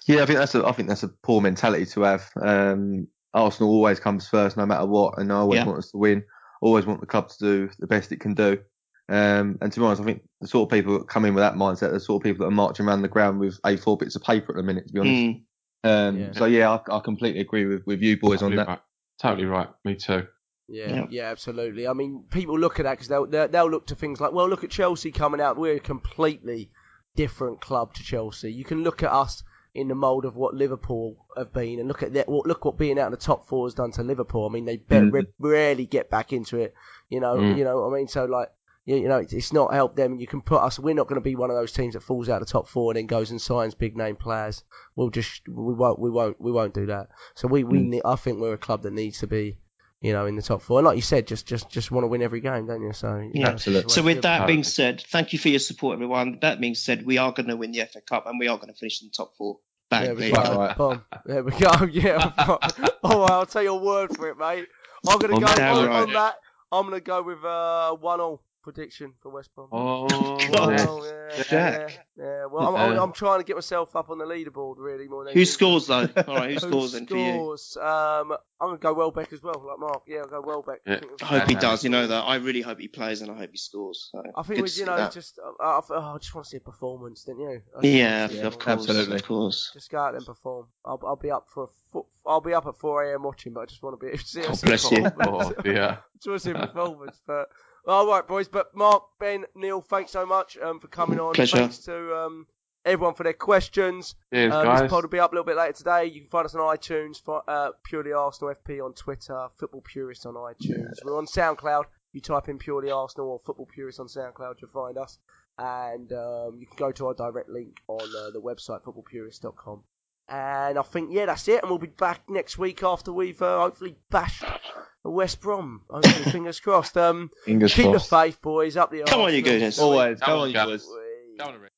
Yeah, I think that's a, I think that's a poor mentality to have. Um, Arsenal always comes first, no matter what, and I always Yeah. want us to win. Always want the club to do the best it can do. Um, and to be honest, I think the sort of people that come in with that mindset, the sort of people that are marching around the ground with A4 bits of paper at the minute. To be honest. Mm. Um, Yeah. So yeah, I, I completely agree with, with you boys totally on that. right. Totally right. Me too. Yeah, Yeah. yeah, absolutely. I mean, people look at that because they'll, they'll they'll look to things like, well, look at Chelsea coming out. We're a completely different club to Chelsea. You can look at us in the mould of what Liverpool have been, and look at that. What look what being out in the top four has done to Liverpool. I mean, they be- Mm. rarely get back into it. You know, Mm. you know. what I mean, so like. You you know, it's- it's not helped them. You can put us. We're not going to be one of those teams that falls out of the top four and then goes and signs big name players. We'll just we won't we won't we won't do that. So we we Mm. I think we're a club that needs to be you know, in the top four. And like you said, just just just want to win every game, don't you? So Yeah. Absolutely. So with that do being said, thank you for your support, everyone. That being said, we are going to win the FA Cup and we are going to finish in the top four. Bang, there we there go. go. Right. Boom. There we go. *laughs* Yeah. oh, *laughs* I'll take your word for it, mate. I'm gonna go on, right. on that. I'm gonna go with uh, one all prediction for West Brom. Oh, *laughs* God. Oh, yeah, yeah, Jack. yeah. Well, I'm, I'm, I'm trying to get myself up on the leaderboard, really, more than Who anything. scores though? *laughs* All right, who scores then for you? scores? Um, I'm gonna go Welbeck as well, like Mark. Yeah, I'll go Welbeck. Yeah. I hope he does. You know that. I really hope he plays and I hope he scores. So, I think good we, you know, that. just uh, I, I, I just want to see a performance, didn't you? I just wanna Yeah, of course. Absolutely. of course. Just go out there and perform. I'll, I'll be up for a fo- I'll be up at 4 a.m. watching, but I just want to be *laughs* see God see a bless you. performance. Oh, dear. just want to see a performance. But all right, boys. But Mark, Ben, Neil, thanks so much um, for coming on. Pleasure. Thanks to um, everyone for their questions. Cheers, Um, guys. this pod will be up a little bit later today. You can find us on iTunes, for, uh, Purely Arsenal FP on Twitter, Football Purist on iTunes. We're on SoundCloud. You type in Purely Arsenal or Football Purist on SoundCloud, you'll find us. And um, you can go to our direct link on uh, the website, footballpurist.com. And I think, yeah, that's it. And we'll be back next week after we've uh, hopefully bashed West Brom. Hopefully, *coughs* fingers crossed. Um, Fingers keep crossed. the faith, boys. Up the Come on, you Arsenal. goodness. Always. Come Come on, on, you guys. boys. Whee. On, Rick.